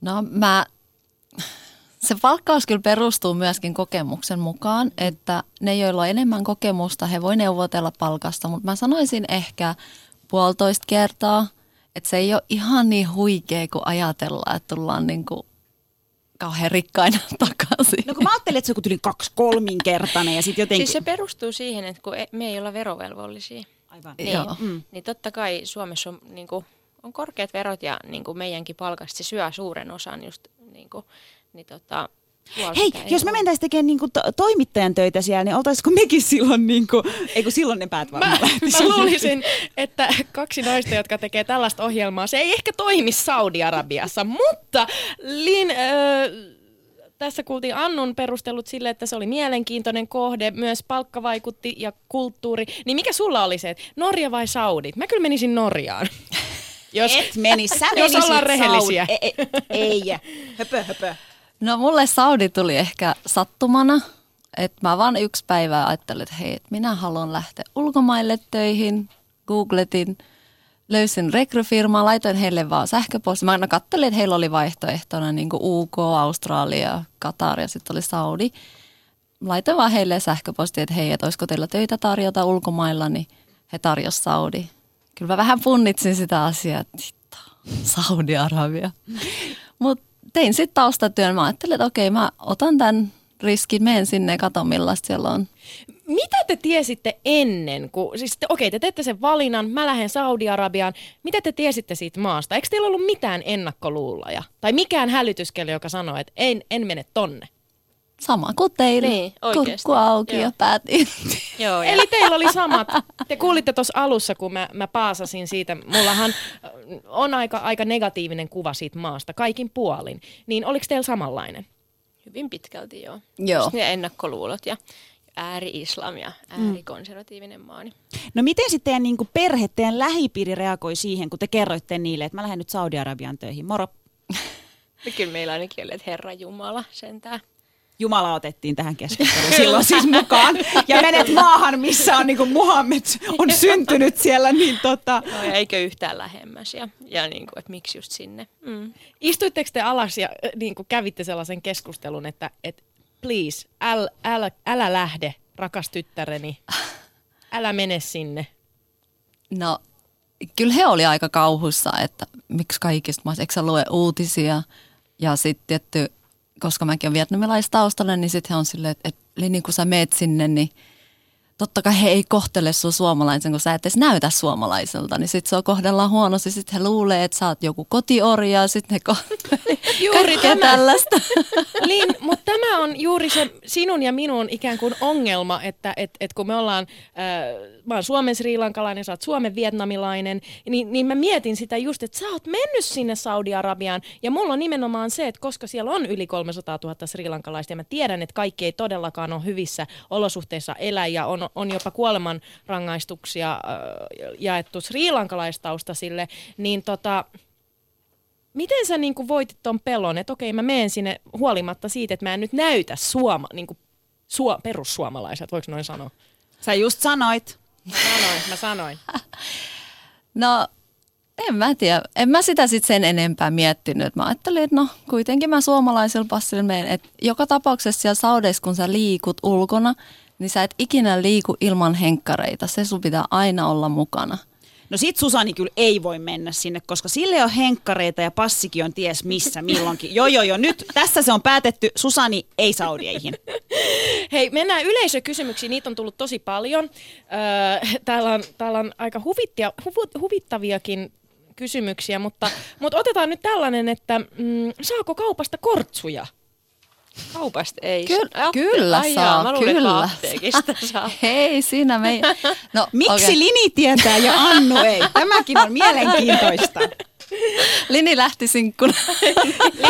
No mä, se palkkaus kyllä perustuu myöskin kokemuksen mukaan, että ne, joilla on enemmän kokemusta, he voi neuvotella palkasta, mutta mä sanoisin ehkä puolitoista kertaa, että se ei ole ihan niin huikea kuin ajatellaan, että tullaan niin kuin kauhean rikkaina takaisin. No kun mä ajattelin, että se on tyyli kaksi kolminkertainen ja sitten jotenkin... Siis se perustuu siihen, että kun e- me ei olla verovelvollisia, Aivan. niin, Joo. Mm. niin totta kai Suomessa on, niin kuin, on korkeat verot ja niin kuin meidänkin palkasta se syö suuren osan just niin kuin, niin tota, Hei, jos me mentäisiin tekemään niinku to- toimittajan töitä siellä, niin oltaisiko mekin silloin, niinku, ei kun silloin ne päät varmaan Mä, mä luulisin, että kaksi naista, jotka tekee tällaista ohjelmaa, se ei ehkä toimi Saudi-Arabiassa, mutta Lin, äh, tässä kuultiin Annun perustelut sille, että se oli mielenkiintoinen kohde, myös palkka vaikutti ja kulttuuri. Niin mikä sulla oli se, että Norja vai Saudi? Mä kyllä menisin Norjaan. Jos, Et menis, sä Jos ollaan rehellisiä. Saudi- Ei, ei, ei. höpö, höpö. No mulle Saudi tuli ehkä sattumana, että mä vaan yksi päivä ajattelin, että hei, että minä haluan lähteä ulkomaille töihin, googletin, löysin rekryfirmaa, laitoin heille vaan sähköposti. Mä aina kattelin, että heillä oli vaihtoehtona niin UK, Australia, Katar ja sitten oli Saudi. Laitoin vaan heille sähköpostia, että hei, että olisiko teillä töitä tarjota ulkomailla, niin he tarjosivat Saudi. Kyllä mä vähän punnitsin sitä asiaa, että Saudi-Arabia. Mutta tein sitten taustatyön. Mä ajattelin, että okei, mä otan tämän riskin, menen sinne ja katon millaista siellä on. mitä te tiesitte ennen, kun, siis te, okei, te teette sen valinnan, mä lähden Saudi-Arabiaan, mitä te tiesitte siitä maasta? Eikö teillä ollut mitään ennakkoluuloja? Tai mikään hälytyskello, joka sanoo, että en, en mene tonne? Sama kuin teillä. Niin, oikeasti. Kurkku auki Joo. ja päätin. Joo, ja Eli teillä oli samat. Te kuulitte tuossa alussa, kun mä, mä paasasin siitä. Mullahan äh, on aika, aika negatiivinen kuva siitä maasta, kaikin puolin. Niin oliko teillä samanlainen? hyvin pitkälti joo. Joo. Just ne ennakkoluulot ja ääri-islam ja äärikonservatiivinen maa. Niin. No miten sitten teidän niinku perhe, teidän lähipiiri reagoi siihen, kun te kerroitte niille, että mä lähden nyt Saudi-Arabian töihin. Moro. Ja kyllä meillä ainakin oli, että Herra Jumala sentään. Jumala otettiin tähän keskusteluun silloin siis mukaan. Ja menet maahan, missä on niinku Muhammed on syntynyt siellä, niin tota... No, ja eikö yhtään lähemmäs ja, ja niin kuin, että miksi just sinne. Mm. Istuitteko te alas ja niin kuin kävitte sellaisen keskustelun, että, että please, äl, älä, älä lähde, rakas tyttäreni. Älä mene sinne. No, kyllä he oli aika kauhussa, että miksi kaikista maista, eikö sä lue uutisia? Ja sitten tietty, koska mäkin olen vietnamilaistaustainen, niin sitten he on silleen, että, että niin kun sä meet sinne, niin – totta kai he ei kohtele sua suomalaisen, kun sä et edes näytä suomalaiselta, niin se on kohdellaan huonosti. Sitten he luulee, että sä oot joku kotiorja ja sitten he ko- Juuri tämä. tällaista. Lin, mutta tämä on juuri se sinun ja minun ikään kuin ongelma, että et, et kun me ollaan, äh, mä oon Suomen srilankalainen, sä oot Suomen vietnamilainen, niin, niin mä mietin sitä just, että sä oot mennyt sinne Saudi-Arabiaan ja mulla on nimenomaan se, että koska siellä on yli 300 000 srilankalaista ja mä tiedän, että kaikki ei todellakaan ole hyvissä olosuhteissa elä ja on, on jopa kuoleman rangaistuksia äh, jaettu srilankalaistaustaisille, niin tota, miten sä niin kuin voitit ton pelon, että okei mä menen sinne huolimatta siitä, että mä en nyt näytä suoma, niin kuin suo, perussuomalaiset, voiko noin sanoa? Sä just sanoit. Mä sanoin, mä sanoin. No, en mä tiedä. En mä sitä sitten sen enempää miettinyt. Mä ajattelin, että no kuitenkin mä suomalaisella passilla menen. Et joka tapauksessa siellä Saudeissa, kun sä liikut ulkona, niin sä et ikinä liiku ilman henkkareita. Se sun pitää aina olla mukana. No sit Susani kyllä ei voi mennä sinne, koska sille on henkkareita ja passikin on ties missä milloinkin. Joo, joo, joo. Nyt tässä se on päätetty. Susani ei Saudieihin. Hei, mennään yleisökysymyksiin. Niitä on tullut tosi paljon. Öö, täällä, on, täällä on aika huvittia, huvu, huvittaviakin kysymyksiä, mutta, mutta otetaan nyt tällainen, että mm, saako kaupasta kortsuja? Kaupasta ei. Ky- saa. kyllä Ai saa, jaa, kyllä saa. Hei, siinä me... No, Miksi okei. Lini tietää ja Annu ei? Tämäkin on mielenkiintoista. Lini lähti sinkkuna.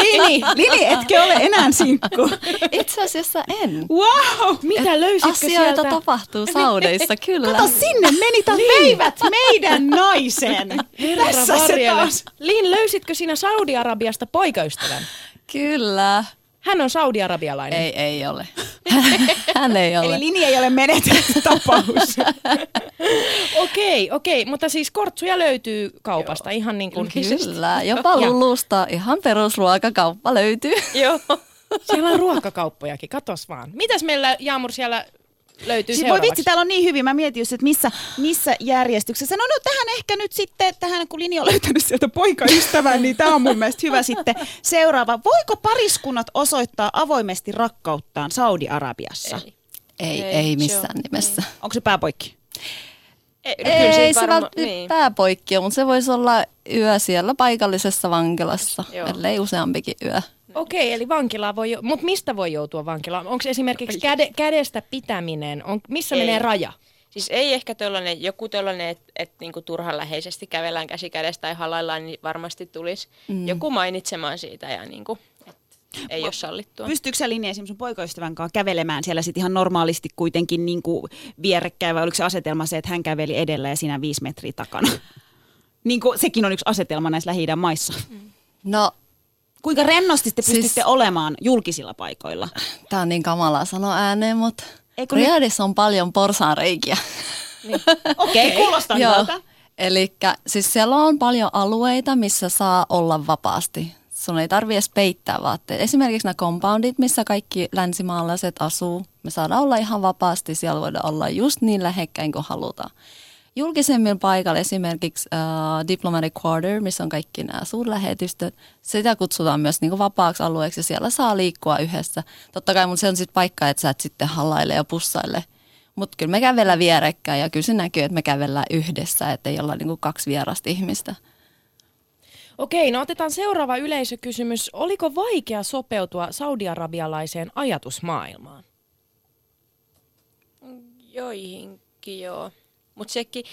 Lini, Lini, etkö ole enää sinkku? Itse asiassa en. Wow! Mitä löysitkö Asioita sieltä? tapahtuu saudeissa, kyllä. Kato, sinne meni taas veivät meidän naisen. Tässä se Varjele. taas. Lin, löysitkö sinä Saudi-Arabiasta poikaystävän? Kyllä. Hän on saudi-arabialainen. Ei, ei ole. Hän ei ole. Eli Lini ei ole menetetty tapaus. Okei, okei, mutta siis kortsuja löytyy kaupasta ihan niin kuin... Kyllä, jopa. Lulusta ihan perusruokakauppa löytyy. Joo. Siellä on ruokakauppojakin, katos vaan. Mitäs meillä, Jaamur, siellä löytyy Siis voi vitsi, täällä on niin hyvin. Mä mietin just, että missä, missä järjestyksessä. No, no tähän ehkä nyt sitten, tähän kun Lini on löytänyt sieltä poikaystävän, niin tämä on mun mielestä hyvä sitten. Seuraava. Voiko pariskunnat osoittaa avoimesti rakkauttaan Saudi-Arabiassa? Ei. Ei, Ei, ei se missään on- nimessä. Onko se pääpoikki? Ei, no kyllä Ei se varma- välttämättä niin. pääpoikki on, mutta se voisi olla yö siellä paikallisessa vankilassa, Joo. ellei useampikin yö. Okei, eli vankilaan voi, mutta mistä voi joutua vankilaan? Onko esimerkiksi käde, kädestä pitäminen, on, missä Ei. menee raja? Siis ei ehkä tollanen, joku tollanen, että et niinku turhanläheisesti kävellään käsi kädessä tai halaillaan, niin varmasti tulisi mm. joku mainitsemaan siitä ja niinku, et ei ole sallittua. Pystyykö sä Lini esimerkiksi sun poikaystävän kanssa kävelemään siellä sit ihan normaalisti kuitenkin niin kuin vierekkäin vai oliko se asetelma se, että hän käveli edellä ja sinä viisi metriä takana? niin kuin, sekin on yksi asetelma näissä lähi maissa. No, Kuinka rennosti te Siis- pystytte olemaan julkisilla paikoilla? tää on niin kamalaa sanoa ääneen, mutta Riadissa on paljon porsaanreikiä. Okei, okay, kuulostaa hyvältä. Eli siis siellä on paljon alueita, missä saa olla vapaasti. Sun ei tarvi edes peittää vaatteet. Esimerkiksi nämä compoundit, missä kaikki länsimaalaiset asuu. Me saadaan olla ihan vapaasti. Siellä voidaan olla just niin lähekkäin kuin halutaan. Julkisemmilla paikalla esimerkiksi uh, Diplomatic Quarter, missä on kaikki nämä suurlähetystöt, sitä kutsutaan myös niin vapaaksi alueeksi ja siellä saa liikkua yhdessä. Totta kai, mutta se on sitten paikka, että sä et sitten hallaile ja pussaile. Mutta kyllä me kävellään vierekkäin ja kyllä se näkyy, että me kävellään yhdessä, että ei olla niinku kaksi vierasta ihmistä. Okei, no otetaan seuraava yleisökysymys. Oliko vaikea sopeutua saudi-arabialaiseen ajatusmaailmaan? Joihinkin joo. Mutta sekin,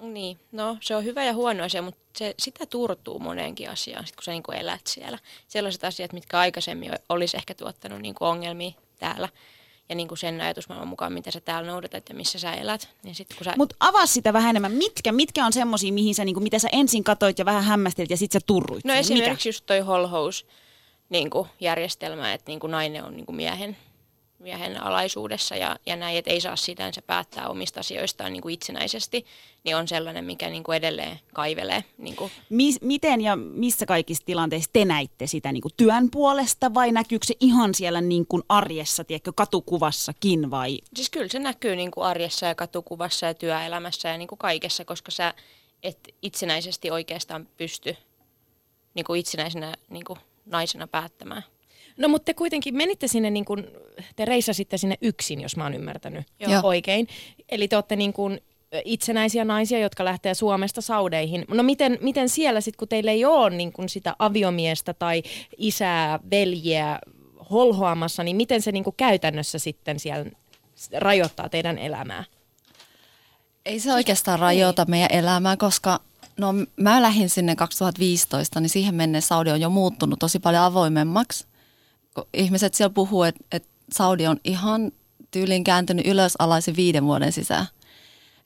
niin, no se on hyvä ja huono asia, mutta se, sitä turtuu moneenkin asiaan, sit kun sä niinku elät siellä. Sellaiset asiat, mitkä aikaisemmin olisi ehkä tuottanut niinku ongelmia täällä ja niinku sen ajatusmaailman mukaan, mitä sä täällä noudatat ja missä sä elät. Niin sit kun sä, Mutta avaa sitä vähän enemmän. Mitkä, mitkä on semmosia, mihin sä, niinku, mitä sä ensin katoit ja vähän hämmästelit ja sit sä turruit? no siihen? esimerkiksi just toi holhous niinku järjestelmä, että niinku nainen on niinku miehen, miehen alaisuudessa ja, ja näin, että ei saa sitänsä päättää omista asioistaan niin kuin itsenäisesti, niin on sellainen, mikä niin kuin edelleen kaivelee. Niin kuin. Mi- miten ja missä kaikissa tilanteissa te näitte sitä niin kuin työn puolesta vai näkyykö se ihan siellä niin kuin arjessa, tiedätkö, katukuvassakin vai? Siis kyllä se näkyy niin kuin arjessa ja katukuvassa ja työelämässä ja niin kuin kaikessa, koska sä et itsenäisesti oikeastaan pysty niin kuin itsenäisenä niin kuin naisena päättämään. No mutta te kuitenkin menitte sinne, niin kuin, te reissasitte sinne yksin, jos mä oon ymmärtänyt Joo. oikein. Eli te olette niin kuin itsenäisiä naisia, jotka lähtee Suomesta saudeihin. No miten, miten siellä sitten, kun teillä ei ole niin kuin sitä aviomiestä tai isää, veljeä holhoamassa, niin miten se niin kuin käytännössä sitten siellä rajoittaa teidän elämää? Ei se oikeastaan rajoita meidän elämää, koska no, mä lähdin sinne 2015, niin siihen mennessä Saudi on jo muuttunut tosi paljon avoimemmaksi. Kun ihmiset siellä puhuu, että, että Saudi on ihan tyyliin kääntynyt ylös alaisin viiden vuoden sisään.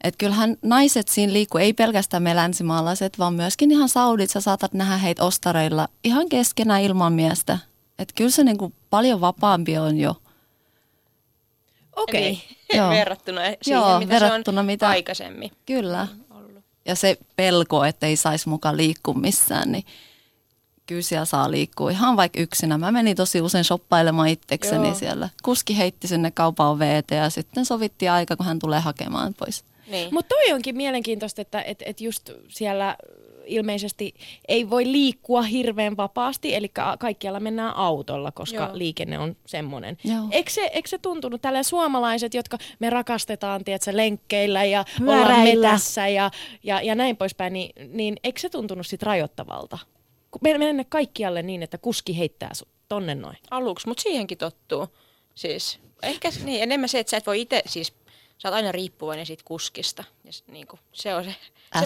Että kyllähän naiset siinä liikkuu, ei pelkästään me länsimaalaiset, vaan myöskin ihan saudit. Sä saatat nähdä heitä ostareilla ihan keskenään ilman miestä. Että kyllä se niinku paljon vapaampi on jo. Okei. Niin, Joo. verrattuna siihen, Joo, mitä verrattuna se on mitä- aikaisemmin Kyllä. ollut. Ja se pelko, että ei saisi mukaan liikkua missään, niin kyllä siellä saa liikkua ihan vaikka yksinä. Mä menin tosi usein shoppailemaan itsekseni Joo. siellä. Kuski heitti sinne kaupan oveen eteen ja sitten sovittiin aika, kun hän tulee hakemaan pois. Niin. Mutta toi onkin mielenkiintoista, että et, et just siellä ilmeisesti ei voi liikkua hirveän vapaasti, eli ka- kaikkialla mennään autolla, koska Joo. Liikenne on semmoinen. Eikö se, eikö se tuntunut tällä suomalaiset, jotka me rakastetaan, tiedätkö, lenkkeillä ja ollaan Pyöräillä. metässä ja, ja, ja näin poispäin, niin, niin eikö se tuntunut sit rajoittavalta? Mennä kaikkialle niin, että kuski heittää sut tonne noin. aluksi, mutta siihenkin tottuu. Siis ehkä niin, enemmän se, että sä et voi itse, siis sä oot aina riippuvainen siitä kuskista. Ja niin kuin, se on se,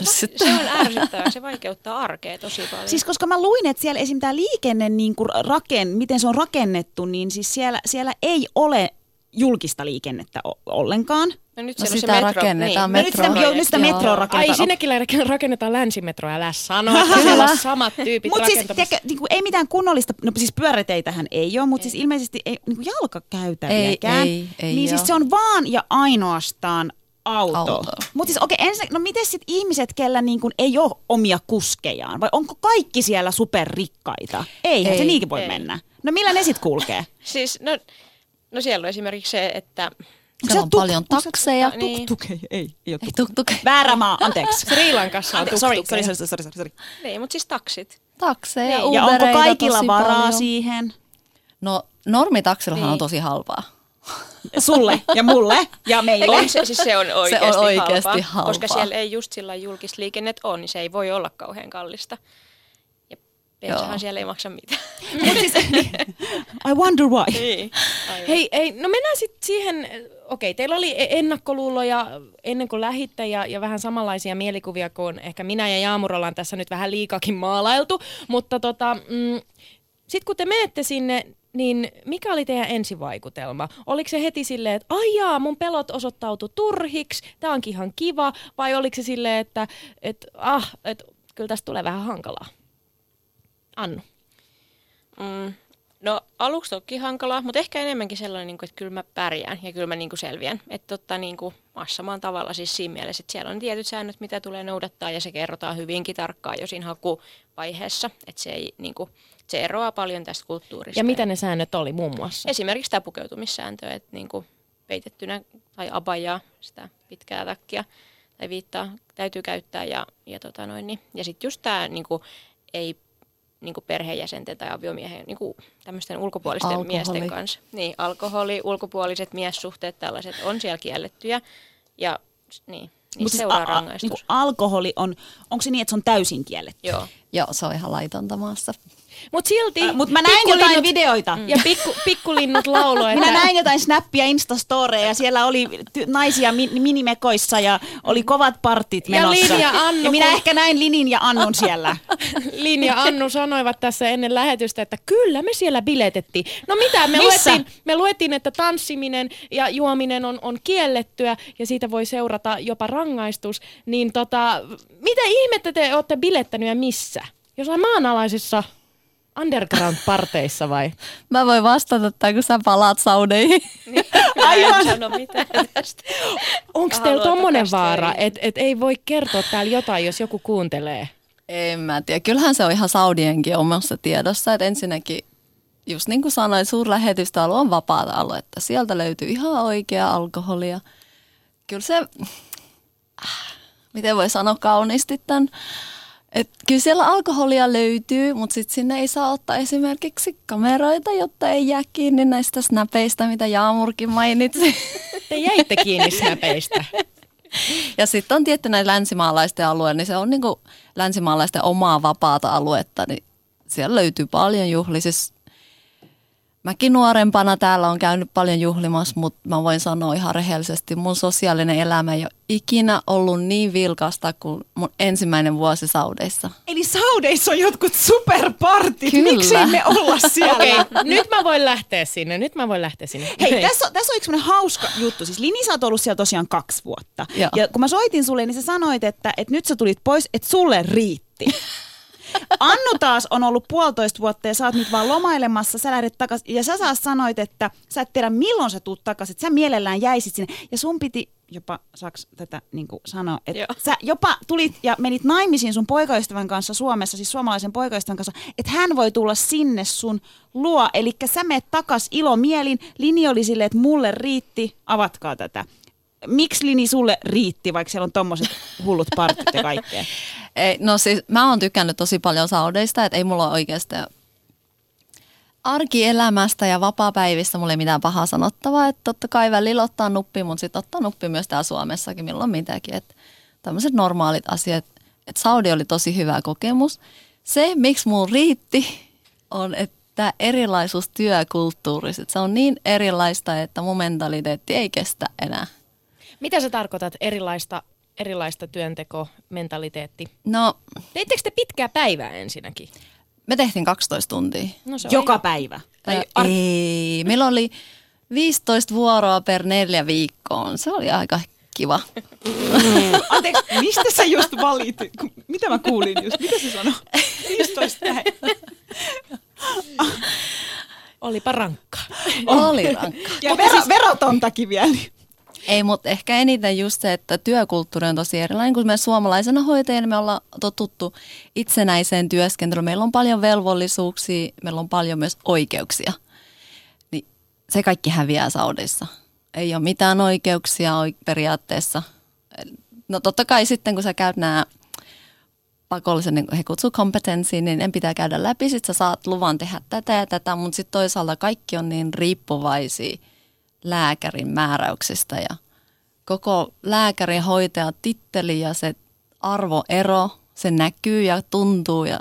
se, va- se on ärsyttävää, se vaikeuttaa arkea tosi paljon. Siis koska mä luin, että siellä esim. tämä liikenne, niin kuin raken, miten se on rakennettu, niin siis siellä, siellä ei ole julkista liikennettä ollenkaan. no nyt No on sitä se metro, rakennetaan, niin. No nyt sitä, Metro. nyt sitä Joo. metroa Ai rakennetaan. sinnekin lä- rakennetaan länsimetroa sanoa, että siellä on samat tyypit Mutta siis tiedätkö, niin kuin, ei mitään kunnollista, no siis pyöräteitähän ei ole, mutta siis ilmeisesti ei, niin kuin jalkakäytäviäkään. Ei, ei, ei niin siis oo. se on vaan ja ainoastaan auto. Auto. Mutta siis okei, ensin, no miten sitten ihmiset, kellä niin kuin ei ole omia kuskejaan? Vai onko kaikki siellä superrikkaita? Eihän Ei. se niinkin voi Ei. mennä. No millä ne sitten kulkee? Siis, no, no siellä on esimerkiksi se, että Siellä on paljon takseja. niin. Tuk-tuk, ei, ei, ei ole Ei tuk. tuk-tuk. Väärä maa, anteeksi. Sri Lankassa on Anteeksi, sorry, tuk-tukkeja. sorry, sorry, sorry, sorry, sorry. Niin, mutta siis taksit. Takseja, Niin. Ja onko kaikilla varaa paljon. siihen? No normitaksillahan Niin. on tosi halpaa. Sulle ja mulle ja meille. On se, siis se on oikeasti, oikeasti halpaa, halpaa. Koska siellä ei just sillä julkista liikennet on, niin se ei voi olla kauhean kallista. Joo. siellä ei maksa mitään. I wonder why. niin. Aivan. Hei, hei, no mennään sitten siihen, okei, teillä oli e- ennakkoluuloja ennen kuin lähitte ja, ja vähän samanlaisia mielikuvia kuin ehkä minä ja Jaamur ollaan tässä nyt vähän liikakin maalailtu, mutta tota, mm, sitten kun te menette sinne, niin mikä oli teidän ensivaikutelma? Oliko se heti silleen, että ai jaa, mun pelot osoittautu turhiksi, tää onkin ihan kiva, vai oliko se silleen, että et, ah, et, kyllä tästä tulee vähän hankalaa? Annu. Mm. No aluksi toki hankalaa, mutta ehkä enemmänkin sellainen, niin kuin, että kyllä mä pärjään ja kyllä mä niin kuin selviän. Että totta niin kuin massamaan tavalla siis siinä mielessä, että siellä on tietyt säännöt, mitä tulee noudattaa ja se kerrotaan hyvinkin tarkkaan jo siinä hakuvaiheessa. Että se, ei, niin kuin, se eroaa paljon tästä kulttuurista. Ja mitä ne säännöt oli muun muassa? Esimerkiksi tämä pukeutumissääntöä, että niin kuin peitettynä tai abajaa, sitä pitkää takkia tai viittaa täytyy käyttää. Ja, ja, tota noin, niin. ja sitten just tämä niin kuin, ei niin kuin perheenjäsenten tai aviomiehen niin kuin tämmöisten ulkopuolisten Alkoholi. miesten kanssa. Niin, alkoholi, ulkopuoliset miessuhteet, tällaiset on siellä kiellettyjä ja niin, niin siis seuraa a- a- rangaistus. niinku alkoholi on, onko se niin, että se on täysin kielletty? Joo. Joo, se on ihan laitonta maassa. Mutta silti... Äh, Mutta mä näin pikkulinnut- jotain videoita. Ja pikku, pikkulinnut lauloi, Minä että näin jotain snappia Instastoreja ja siellä oli ty- naisia mi- minimekoissa ja oli kovat partit Ja menossa. Lin ja Annu, ja minä kun- ehkä näin Linin ja Annun siellä. Lin ja Annu sanoivat tässä ennen lähetystä, että kyllä me siellä biletettiin. No mitä, me, Missä? luettiin, me luettiin, että tanssiminen ja juominen on, on kiellettyä ja siitä voi seurata jopa rangaistus. Niin tota, mitä ihmettä te olette bilettänyt ja missä? Jossain maanalaisissa underground-parteissa vai? Mä voin vastata tämän, kun sä palaat saudeihin. Aivan. En sano mitään tästä. Onko teillä haluan tommonen vaara, että et ei voi kertoa täällä jotain, jos joku kuuntelee? En mä tiedä. Kyllähän se on ihan Saudienkin omassa tiedossa. Että ensinnäkin, just niin kuin sanoin, suurlähetystöalue on vapaata aluetta. Sieltä löytyy ihan oikea alkoholia. Kyllä se, miten voi sanoa kauniisti tämän. Et kyllä siellä alkoholia löytyy, mutta sitten sinne ei saa ottaa esimerkiksi kameroita, jotta ei jää kiinni näistä snapeista, mitä Jaamurkin mainitsi. Te jäitte kiinni snäpeistä. Ja sitten on tietty näitä länsimaalaisten alue, niin se on niinku länsimaalaisten omaa vapaata aluetta, niin siellä löytyy paljon juhlia. Siis mäkin nuorempana täällä on käynyt paljon juhlimassa, mutta mä voin sanoa ihan rehellisesti, mun sosiaalinen elämä ei ole ikinä ollut niin vilkasta kuin mun ensimmäinen vuosi Saudeissa. Eli Saudeissa on jotkut superpartit. Kyllä. Miksei me olla siellä? Okei, okay, nyt mä voin lähteä sinne, nyt mä voin lähteä sinne. Hei, tässä on, tässä on yksi sellainen hauska juttu. Siis Lini, sä oot ollut siellä tosiaan kaksi vuotta. Joo. Ja kun mä soitin sulle, niin sä sanoit, että, että nyt sä tulit pois, että sulle riitti. Annu taas on ollut puolitoista vuotta ja sä oot nyt vaan lomailemassa, sä lähdet takas, ja sä taas sanoit, että sä et tiedä milloin sä tuut takaisin, että sä mielellään jäisit sinne. Ja sun piti jopa, saaks tätä niin sanoa, että Joo. sä jopa tulit ja menit naimisiin sun poikaystävän kanssa Suomessa, siis suomalaisen poikaystävän kanssa, että hän voi tulla sinne sun luo. Eli sä meet takas ilomielin, Lini oli silleen, että mulle riitti, avatkaa tätä. Miksi Lini sulle riitti, vaikka siellä on tommoset hullut partit ja kaikkea? Ei, no siis mä oon tykännyt tosi paljon saudeista, että ei mulla oikeastaan arkielämästä ja vapaapäivistä mulla ei mitään pahaa sanottavaa. Että totta kai välillä ottaa nuppi, mutta sitten ottaa nuppi myös täällä Suomessakin milloin mitäkin. Että tämmöiset normaalit asiat. Että Saudi oli tosi hyvä kokemus. Se, miksi mulla riitti, on, että erilaisuus työkulttuurissa. Se on niin erilaista, että mun mentaliteetti ei kestä enää. Mitä sä tarkoitat erilaista, erilaista työnteko-mentaliteetti? No, Teittekö te pitkää päivää ensinnäkin? me tehtiin 12 tuntia. No se on Joka ihan- päivä. Tai ar- ei, meillä oli 15 vuoroa per neljä viikkoon. Se oli aika kiva. Anteeksi, mistä sä just valit? Ku- Mitä mä kuulin just? Mitä se sanoi? 15 päivää. Olipa rankkaa. Oli rankka. Ja vero, verotontakin vielä. Ei, mutta ehkä eniten just se, että työkulttuuri on tosi erilainen. Kun me suomalaisena hoitajana me ollaan totuttu itsenäiseen työskentelyyn. Meillä on paljon velvollisuuksia, meillä on paljon myös oikeuksia. Niin se kaikki häviää Saudissa. Ei ole mitään oikeuksia oi- periaatteessa. No totta kai sitten, kun sä käyt nämä pakollisen, niin he kutsuu kompetenssiin, niin en pitää käydä läpi. Sitten sä saat luvan tehdä tätä ja tätä, mutta sitten toisaalta kaikki on niin riippuvaisia lääkärin määräyksistä ja koko lääkärin hoitajan titteli ja se arvoero, se näkyy ja tuntuu ja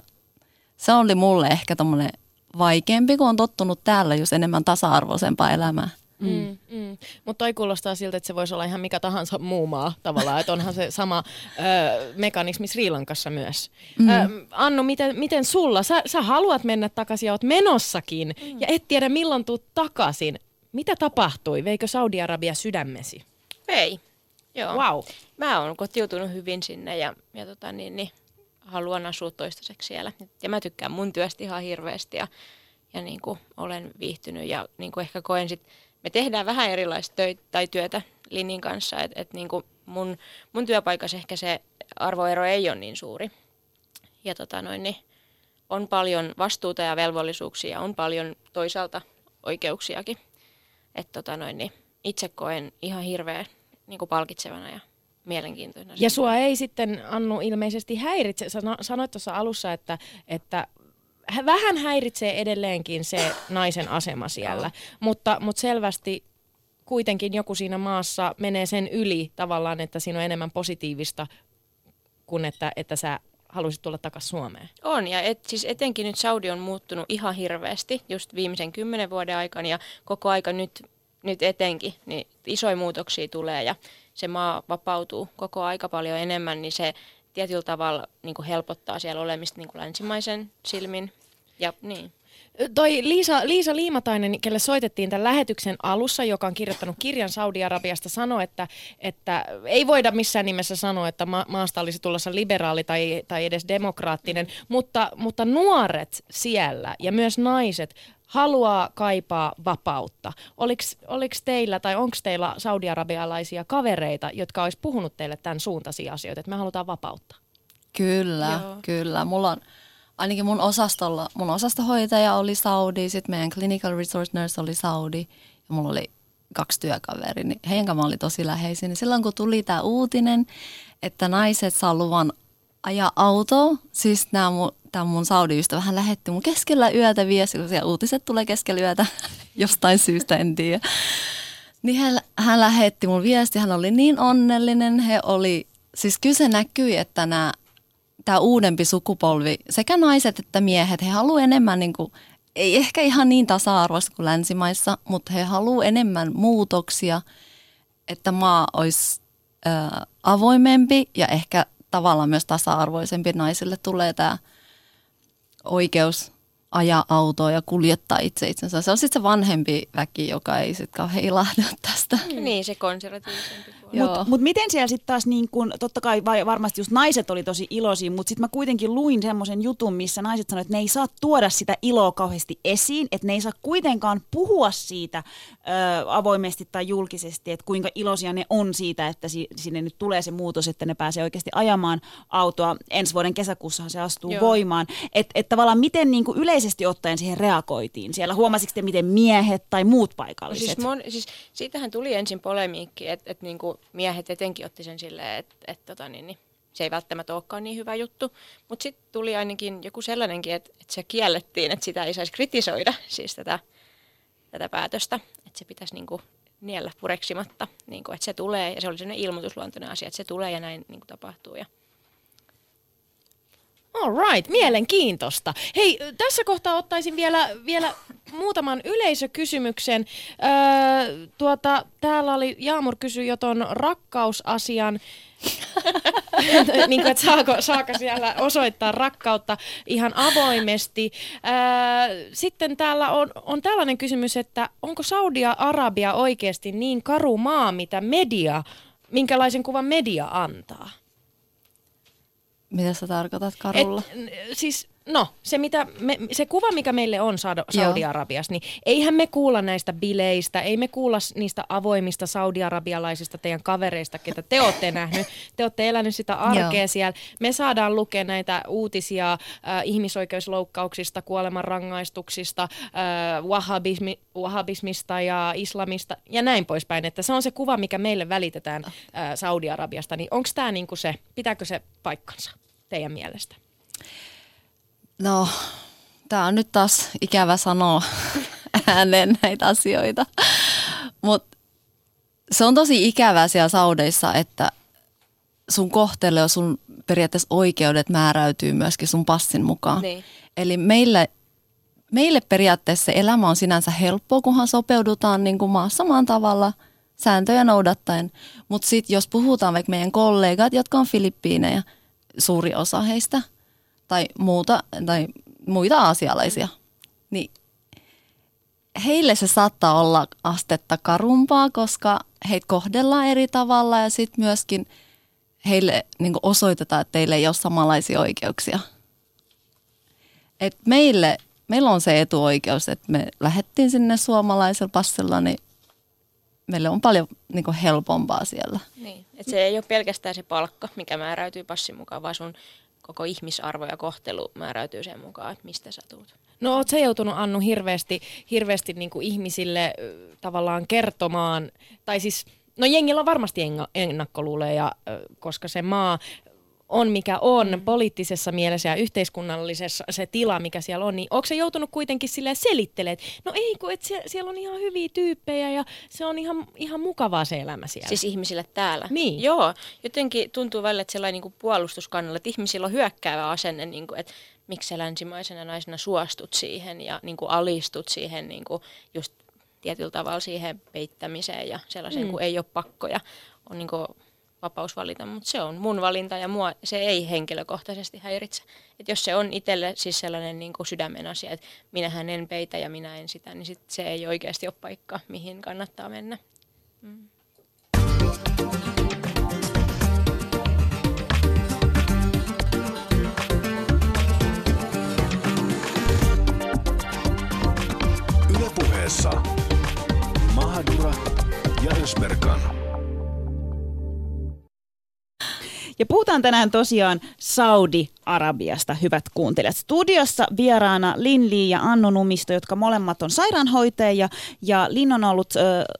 se oli mulle ehkä tommonen vaikeampi, kun on tottunut täällä just enemmän tasa-arvoisempaa elämää. Mm. Mm. Mutta toi kuulostaa siltä, että se voisi olla ihan mikä tahansa muu maa tavallaan, että onhan se sama ö, mekanismi Sri Lankassa myös. Mm. Ö, Annu, miten, miten sulla? Sä, sä haluat mennä takaisin ja oot menossakin mm. ja et tiedä milloin tuut takaisin. Mitä tapahtui? Veikö Saudi-Arabia sydämesi? Ei. Joo. Wow. Mä oon kotiutunut hyvin sinne ja, ja tota, niin, niin, haluan asua toistaiseksi siellä. Ja mä tykkään mun työstä ihan hirveästi ja, ja niin kuin olen viihtynyt ja niin kuin ehkä koen sit, me tehdään vähän erilaista töitä tai työtä Linin kanssa, että et niin kuin mun, mun työpaikassa ehkä se arvoero ei ole niin suuri. Ja tota noin, niin on paljon vastuuta ja velvollisuuksia, on paljon toisaalta oikeuksiakin. Että tota noin, niin itse koen ihan hirveän niin kuin palkitsevana ja mielenkiintoisena. Ja sua ei sitten, Annu, ilmeisesti häiritse. Sä no- sanoit tuossa alussa, että, että hä- vähän häiritsee edelleenkin se naisen asema siellä, mutta, mutta selvästi kuitenkin joku siinä maassa menee sen yli tavallaan, että siinä on enemmän positiivista kuin että, että sä haluaisit tulla takaisin Suomeen. On, ja et, siis etenkin nyt Saudi on muuttunut ihan hirveästi just viimeisen kymmenen vuoden aikana ja koko aika nyt, nyt etenkin, niin isoja muutoksia tulee ja se maa vapautuu koko aika paljon enemmän, niin se tietyllä tavalla niin kuin helpottaa siellä olemista niin kuin länsimaisen silmin. Ja niin. Toi Liisa, Liisa Liimatainen, kelle soitettiin tämän lähetyksen alussa, joka on kirjoittanut kirjan Saudi-Arabiasta, sanoi, että, että ei voida missään nimessä sanoa, että ma- maasta olisi tulossa liberaali tai, tai edes demokraattinen, mutta, mutta nuoret siellä ja myös naiset haluaa kaipaa vapautta. Oliko teillä tai onko teillä saudi-arabialaisia kavereita, jotka olisi puhunut teille tämän suuntaisia asioita, että me halutaan vapautta? Kyllä, Joo. kyllä. Mulla on, ainakin mun osastolla, mun osastohoitaja oli Saudi, sitten meidän clinical resource nurse oli Saudi. Ja mulla oli kaksi työkaveri, niin heidän kanssa mä olin tosi läheisin. Niin silloin kun tuli tämä uutinen, että naiset saa luvan ajaa autoa, siis nämä mun, tämä mun Saudi-ystävä, hän lähetti mun keskellä yötä viesti, kun siellä uutiset tulee keskellä yötä jostain syystä, en tiedä. Niin hän, hän lähetti mun viesti, hän oli niin onnellinen, he oli, siis kyse näkyi, että nämä, tämä uudempi sukupolvi, sekä naiset että miehet, he haluavat enemmän niin kuin, ei ehkä ihan niin tasa-arvoista kuin länsimaissa, mutta he haluavat enemmän muutoksia, että maa olisi ö, avoimempi ja ehkä tavallaan myös tasa-arvoisempi. Naisille tulee tämä oikeus ajaa autoa ja kuljettaa itse itsensä. Se on sitten se vanhempi väki, joka ei sitten kauhean ilahdu tästä. Mm. Niin, se konservatiivisempi. Mutta mut miten siellä sitten taas, niin kun, totta kai vai, varmasti just naiset oli tosi iloisia, mutta sitten mä kuitenkin luin semmoisen jutun, missä naiset sanoivat, että ne ei saa tuoda sitä iloa kauheasti esiin, että ne ei saa kuitenkaan puhua siitä ö, avoimesti tai julkisesti, että kuinka iloisia ne on siitä, että si, sinne nyt tulee se muutos, että ne pääsee oikeasti ajamaan autoa. Ensi vuoden kesäkuussahan se astuu Joo. voimaan. Että et tavallaan miten niin yleisesti ottaen siihen reagoitiin siellä? Huomasitko te, miten miehet tai muut No paikalliset? siis, mon, siis siitähän tuli ensin polemiikki, että et niinku miehet etenkin otti sen silleen, että et tota niin, niin, se ei välttämättä olekaan niin hyvä juttu. Mutta sitten tuli ainakin joku sellainenkin, että et se kiellettiin, että sitä ei saisi kritisoida, siis tätä, tätä päätöstä. Että se pitäisi niinku niellä pureksimatta, niinku, että se tulee, ja se oli sellainen ilmoitusluontoinen asia, että se tulee ja näin niinku tapahtuu. Ja All right, mielenkiintoista. Hei, tässä kohtaa ottaisin vielä, vielä muutaman yleisökysymyksen. Öö, tuota, täällä oli, Jaamur kysyi jo ton rakkausasian, niin kuin, että saako, saako siellä osoittaa rakkautta ihan avoimesti. Öö, sitten täällä on, on tällainen kysymys, että onko Saudia-Arabia oikeasti niin karu maa, mitä media, minkälaisen kuvan media antaa? Mitä sä tarkoitat karulla? Et, siis, no, se, mitä me, se kuva, mikä meille on Saudi- Saudi-Arabiassa, niin eihän me kuulla näistä bileistä, ei me kuulla niistä avoimista saudi-arabialaisista teidän kavereista, ketä te olette nähnyt. Te olette elänyt sitä arkea Joo. siellä. Me saadaan lukea näitä uutisia äh, ihmisoikeusloukkauksista, kuolemanrangaistuksista, äh, wahhabismi, wahhabismista ja islamista ja näin poispäin. Että se on se kuva, mikä meille välitetään äh, Saudi-Arabiasta. Niin onko tämä niinku se, pitääkö se paikkansa teidän mielestä? No, tämä on nyt taas ikävä sanoa ääneen näitä asioita. Mutta se on tosi ikävää siellä Saudeissa, että sun kohtelu ja sun periaatteessa oikeudet määräytyy myöskin sun passin mukaan. Niin. Eli meille, meille periaatteessa se elämä on sinänsä helppoa, kunhan sopeudutaan niin kuin maassa maan tavalla sääntöjä noudattaen. Mutta sitten jos puhutaan vaikka meidän kollegat, jotka on Filippiinejä, suuri osa heistä, tai, muuta, tai muita aasialaisia, niin heille se saattaa olla astetta karumpaa, koska heitä kohdellaan eri tavalla ja sitten myöskin heille niin osoitetaan, että teille ei ole samanlaisia oikeuksia. Et meille, meillä on se etuoikeus, että me lähdettiin sinne suomalaisella passilla, niin meille on paljon niin helpompaa siellä. Niin. Et se ei ole pelkästään se palkka, mikä määräytyy passin mukaan, vaan sun koko ihmisarvo ja kohtelu määräytyy sen mukaan, että mistä sä tuut. No oot sä joutunut Annu hirveästi, hirveästi niin kuin ihmisille tavallaan kertomaan, tai siis, no jengillä on varmasti ennakkoluuleja, koska se maa on mikä on mm. poliittisessa mielessä ja yhteiskunnallisessa se tila, mikä siellä on, niin onko se joutunut kuitenkin silleen selittelemään, että no ei kun, että sie- siellä on ihan hyviä tyyppejä ja se on ihan, ihan mukavaa se elämä siellä. Siis ihmisille täällä. Niin. Joo, jotenkin tuntuu välillä, että sellainen niin puolustuskannalla, että ihmisillä on hyökkäävä asenne, niin kuin, että miksi sä länsimaisena naisena suostut siihen ja niin kuin alistut siihen niin kuin just tietyllä tavalla siihen peittämiseen ja sellaiseen, mm. kun ei ole pakkoja, on niin kuin vapaus valita, mutta se on mun valinta ja mua se ei henkilökohtaisesti häiritse. Et jos se on itselle siis sellainen niin kuin sydämen asia, että minähän en peitä ja minä en sitä, niin sit se ei oikeasti ole paikka, mihin kannattaa mennä. Ylepuheessa Mahadura ja Ösberkan. Ja puhutaan tänään tosiaan Saudi Saudi-Arabiasta, hyvät kuuntelijat. Studiossa vieraana Lin Li ja Annu Numisto, jotka molemmat on sairaanhoitajia. Ja Lin on ollut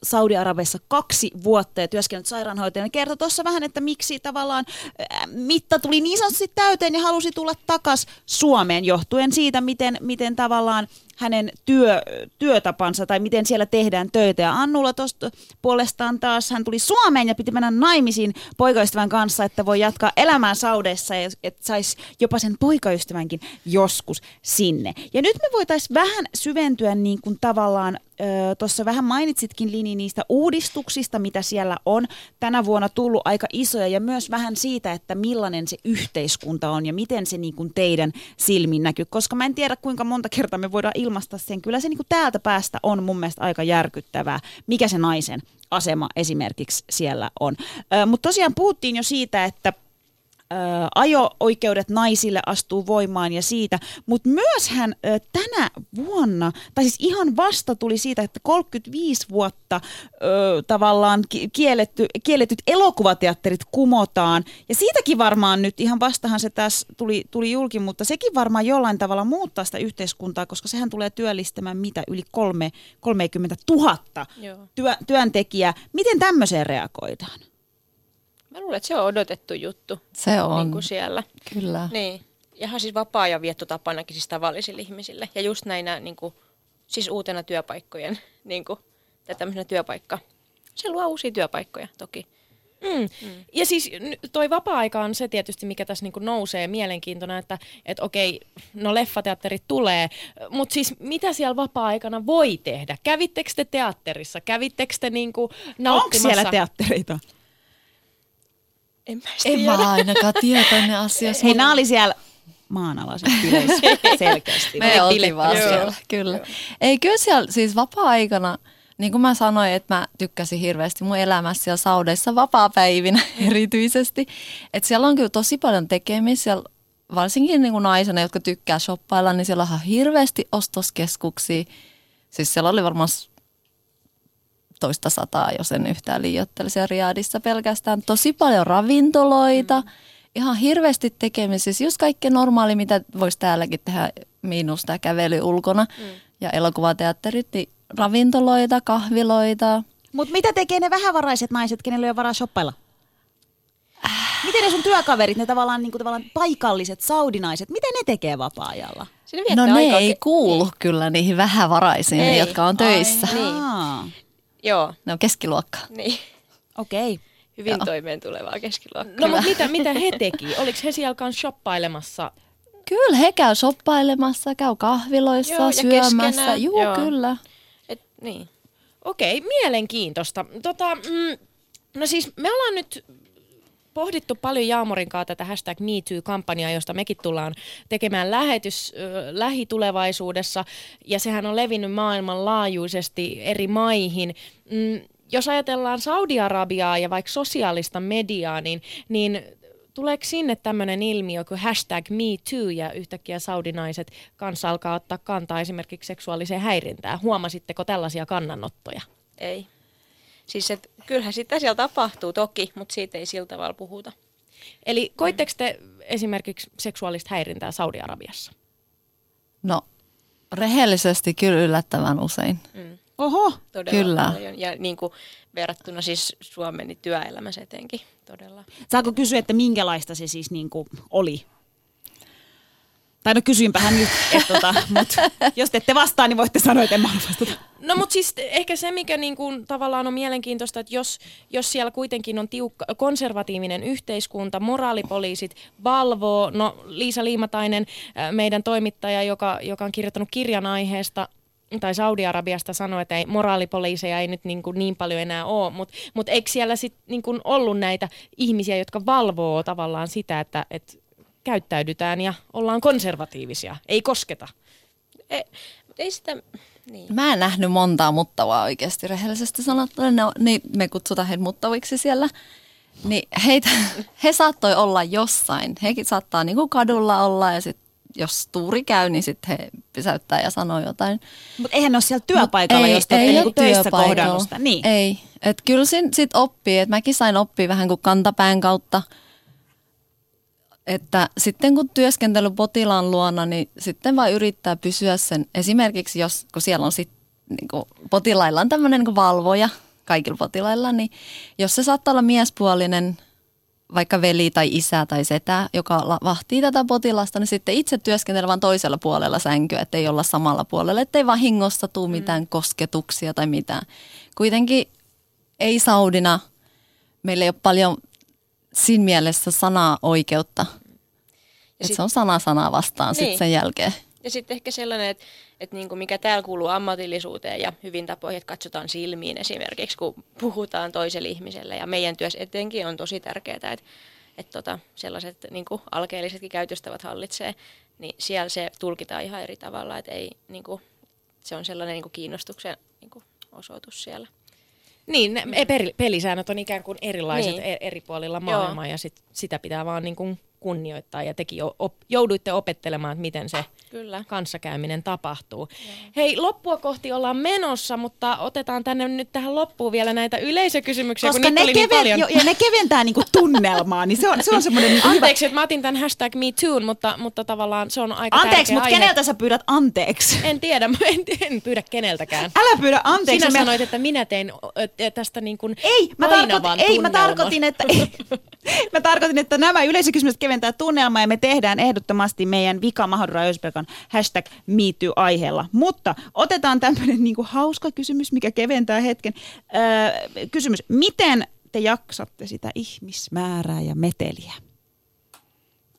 Saudi-Arabiassa kaksi vuotta ja työskennellyt sairaanhoitajana. Kertoi tuossa vähän, että miksi tavallaan äh, mitta tuli niin sanotusti täyteen ja halusi tulla takaisin Suomeen johtuen siitä, miten, miten tavallaan hänen työ, työtapansa tai miten siellä tehdään töitä. Ja Annulla tuosta puolestaan taas hän tuli Suomeen ja piti mennä naimisiin poikaystävän kanssa, että voi jatkaa elämää Saudeissa ja että saisi jopa sen poikaystävänkin joskus sinne. Ja nyt me voitaisiin vähän syventyä niin kuin tavallaan tuossa vähän mainitsitkin Lini niistä uudistuksista, mitä siellä on tänä vuonna tullut aika isoja ja myös vähän siitä, että millainen se yhteiskunta on ja miten se niin kuin teidän silmin näkyy, koska mä en tiedä kuinka monta kertaa me voidaan ilmaista sen. Kyllä se niin kuin täältä päästä on mun mielestä aika järkyttävää, mikä se naisen asema esimerkiksi siellä on. Mutta tosiaan puhuttiin jo siitä, että ajo-oikeudet naisille astuu voimaan ja siitä, mutta myös hän tänä vuonna, tai siis ihan vasta tuli siitä, että 35 vuotta ö, tavallaan kielletty, kielletyt elokuvateatterit kumotaan, ja siitäkin varmaan nyt, ihan vastahan se tässä tuli, tuli julki, mutta sekin varmaan jollain tavalla muuttaa sitä yhteiskuntaa, koska sehän tulee työllistämään mitä yli kolme, 30 000 työ, työntekijää. Miten tämmöiseen reagoidaan? Mä luulen, että se on odotettu juttu. Se on. Niin kuin siellä. Kyllä. Niin. Ihan siis vapaa-ajan viettotapanakin siis tavallisille ihmisille. Ja just näinä niin kuin, siis uutena työpaikkojen, niin kuin, tämmöisenä työpaikka. Se luo uusia työpaikkoja toki. Mm. Mm. Ja siis toi vapaa-aika on se tietysti, mikä tässä niinku nousee mielenkiintona, että et okei, no leffateatterit tulee, mutta siis mitä siellä vapaa-aikana voi tehdä? Kävittekö te teatterissa? Kävittekö te niinku nauttimassa? Onko siellä teattereita? En mä, en mä ainakaan tietoinen asiassa. Hei, nämä oli siellä maanalaisen bileissä selkeästi. Me oltiin vaan siellä, kyllä. Joo. Ei, kyllä siellä siis vapaa-aikana, niin kuin mä sanoin, että mä tykkäsin hirveästi mun elämässä siellä Saudeissa vapaa-päivinä erityisesti. Että siellä on kyllä tosi paljon tekemistä siellä varsinkin niin kuin naisena, jotka tykkää shoppailla, niin siellä on hirveästi ostoskeskuksia. Siis siellä oli varmaan toista sataa, jos en yhtään liioittelisi Riadissa pelkästään. Tosi paljon ravintoloita, mm. ihan hirveästi tekemisissä, just kaikki normaali, mitä voisi täälläkin tehdä, miinus tämä kävely ulkona mm. ja elokuvateatterit, niin ravintoloita, kahviloita. Mutta mitä tekee ne vähävaraiset naiset, kenelle ei ole varaa shoppailla? Miten ne sun työkaverit, ne tavallaan, niin kuin, tavallaan paikalliset saudinaiset, miten ne tekee vapaa-ajalla? No ne ei kuulu niin. kyllä niihin vähävaraisiin, ei. jotka on töissä. Ai, niin. Joo. Ne on keskiluokkaa. Niin. Okei. Okay. Hyvin Joo. toimeen tulevaa keskiluokkaa. No mutta mitä, mitä he teki? Oliko he siellä kanssa shoppailemassa? Kyllä, he käy shoppailemassa, käy kahviloissa, Joo, syömässä. Joo, Joo, kyllä. Et, niin. Okei, okay, mielenkiintoista. Tota, mm, no siis me ollaan nyt pohdittu paljon Jaamorin kanssa tätä hashtag MeToo-kampanjaa, josta mekin tullaan tekemään lähetys äh, lähitulevaisuudessa, ja sehän on levinnyt maailmanlaajuisesti eri maihin. Mm, jos ajatellaan Saudi-Arabiaa ja vaikka sosiaalista mediaa, niin, niin tuleeko sinne tämmöinen ilmiö kuin hashtag MeToo ja yhtäkkiä saudinaiset kanssa alkaa ottaa kantaa esimerkiksi seksuaaliseen häirintään? Huomasitteko tällaisia kannanottoja? Ei. Siis et, kyllähän sitä siellä tapahtuu toki, mutta siitä ei sillä tavalla puhuta. Eli koitteko te esimerkiksi seksuaalista häirintää Saudi-Arabiassa? No, rehellisesti kyllä yllättävän usein. Mm. Oho, todella kyllä. Paljon. Ja niin kuin verrattuna siis Suomen niin työelämässä etenkin todella. Saako kysyä, että minkälaista se siis niin kuin oli? Tai no kysyinpähän nyt, että tota, mutta jos te ette vastaa, niin voitte sanoa, että en mä vastata. No mutta siis ehkä se, mikä niin kuin, tavallaan on mielenkiintoista, että jos, jos siellä kuitenkin on tiukka, konservatiivinen yhteiskunta, moraalipoliisit valvoo, no Liisa Liimatainen, meidän toimittaja, joka, joka on kirjoittanut kirjan aiheesta, tai Saudi-Arabiasta sanoi, että ei, moraalipoliiseja ei nyt niin, kuin niin paljon enää ole, mutta mut eikö siellä sitten niin kuin ollut näitä ihmisiä, jotka valvoo tavallaan sitä, että, että käyttäydytään ja ollaan konservatiivisia, ei kosketa? Ei, ei sitä, niin. Mä en nähnyt montaa muttavaa oikeasti rehellisesti sanottuna. Ne, niin me kutsutaan heitä muttaviksi siellä. Niin heitä, he saattoi olla jossain. Hekin saattaa niinku kadulla olla ja sitten jos tuuri käy, niin sitten he pysäyttää ja sanoo jotain. Mutta eihän ne ole siellä työpaikalla, Mut ei, jos te ei niinku töissä kohdannut. Niin. Ei. Et kyllä sitten oppii, että mäkin sain oppia vähän kuin kantapään kautta – että sitten kun työskentely potilaan luona, niin sitten vaan yrittää pysyä sen, esimerkiksi jos, kun siellä on sitten niin kuin potilailla on tämmöinen niin valvoja, kaikilla potilailla, niin jos se saattaa olla miespuolinen, vaikka veli tai isä tai setä, joka vahtii tätä potilasta, niin sitten itse työskentelee vain toisella puolella sänkyä, ettei olla samalla puolella, ettei vahingossa tule mm. mitään kosketuksia tai mitään. Kuitenkin ei Saudina, meillä ei ole paljon siinä mielessä sanaa oikeutta. Että sit, se on sana sanaa vastaan niin. sitten sen jälkeen. Ja sitten ehkä sellainen, että, että niin kuin mikä täällä kuuluu ammatillisuuteen ja hyvin tapoihin, että katsotaan silmiin esimerkiksi, kun puhutaan toiselle ihmiselle. Ja meidän työssä etenkin on tosi tärkeää, että, että tota, sellaiset niin kuin alkeellisetkin käytöstävät hallitsee, niin siellä se tulkitaan ihan eri tavalla, että ei, niin kuin, se on sellainen niin kuin kiinnostuksen niin kuin osoitus siellä. Niin, ne pelisäännöt on ikään kuin erilaiset niin. E-, eri puolilla maailmaa Joo. ja sit, sitä pitää vaan niin kuin kunnioittaa ja tekin op, jouduitte opettelemaan, että miten se Kyllä. kanssakäyminen tapahtuu. Joo. Hei, loppua kohti ollaan menossa, mutta otetaan tänne nyt tähän loppuun vielä näitä yleisökysymyksiä, Koska kun ne, oli niin keven, niin paljon. Jo, ja ne keventää niinku tunnelmaa, niin se on, se on semmoinen niinku Anteeksi, että mä otin tämän hashtag MeToo, mutta, mutta tavallaan se on aika Anteeksi, mutta keneltä sä pyydät anteeksi? En tiedä, en, en pyydä keneltäkään. Älä pyydä anteeksi. Sinä me... sanoit, että minä tein tästä niin kuin ei, mä tarkoitin, ei, mä tarkoitin, että, ei, mä tarkoitin, että nämä yleisökysymykset keventää tunnelmaa ja me tehdään ehdottomasti meidän Vika Mahadura Ösbergan hashtag MeToo-aiheella. Mutta otetaan tämmöinen niin hauska kysymys, mikä keventää hetken. Öö, kysymys, miten te jaksatte sitä ihmismäärää ja meteliä?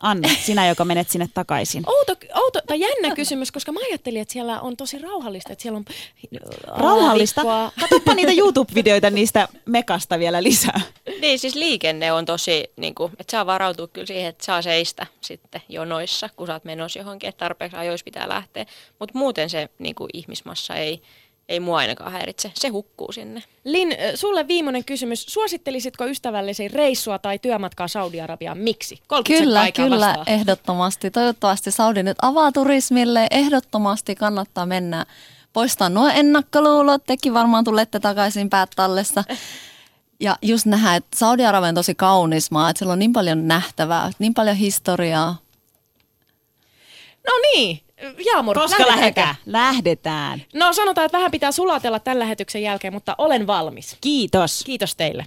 Anna, sinä, joka menet sinne takaisin. Outo, outo tai jännä kysymys, koska mä ajattelin, että siellä on tosi rauhallista, että siellä on Rauhallista? Katoppa niitä YouTube-videoita niistä mekasta vielä lisää. Niin, siis liikenne on tosi, niin kuin, että saa varautua kyllä siihen, että saa seistä sitten jonoissa, kun sä oot menossa johonkin, että tarpeeksi ajoissa pitää lähteä. Mutta muuten se niin kuin ihmismassa ei, ei mua ainakaan häiritse. Se hukkuu sinne. Lin, sulle viimeinen kysymys. Suosittelisitko ystävällesi reissua tai työmatkaa Saudi-Arabiaan? Miksi? Kyllä, kyllä, vastaan. ehdottomasti. Toivottavasti Saudi nyt avaa turismille. Ehdottomasti kannattaa mennä poistaa nuo ennakkoluulot. Tekin varmaan tulette takaisin päät tallessa. Ja just nähdä, että Saudi-Arabia on tosi kaunis maa, että siellä on niin paljon nähtävää, niin paljon historiaa. No niin, Jaamur, Koska lähdetään? Lähdetään. No sanotaan, että vähän pitää sulatella tämän lähetyksen jälkeen, mutta olen valmis. Kiitos. Kiitos teille.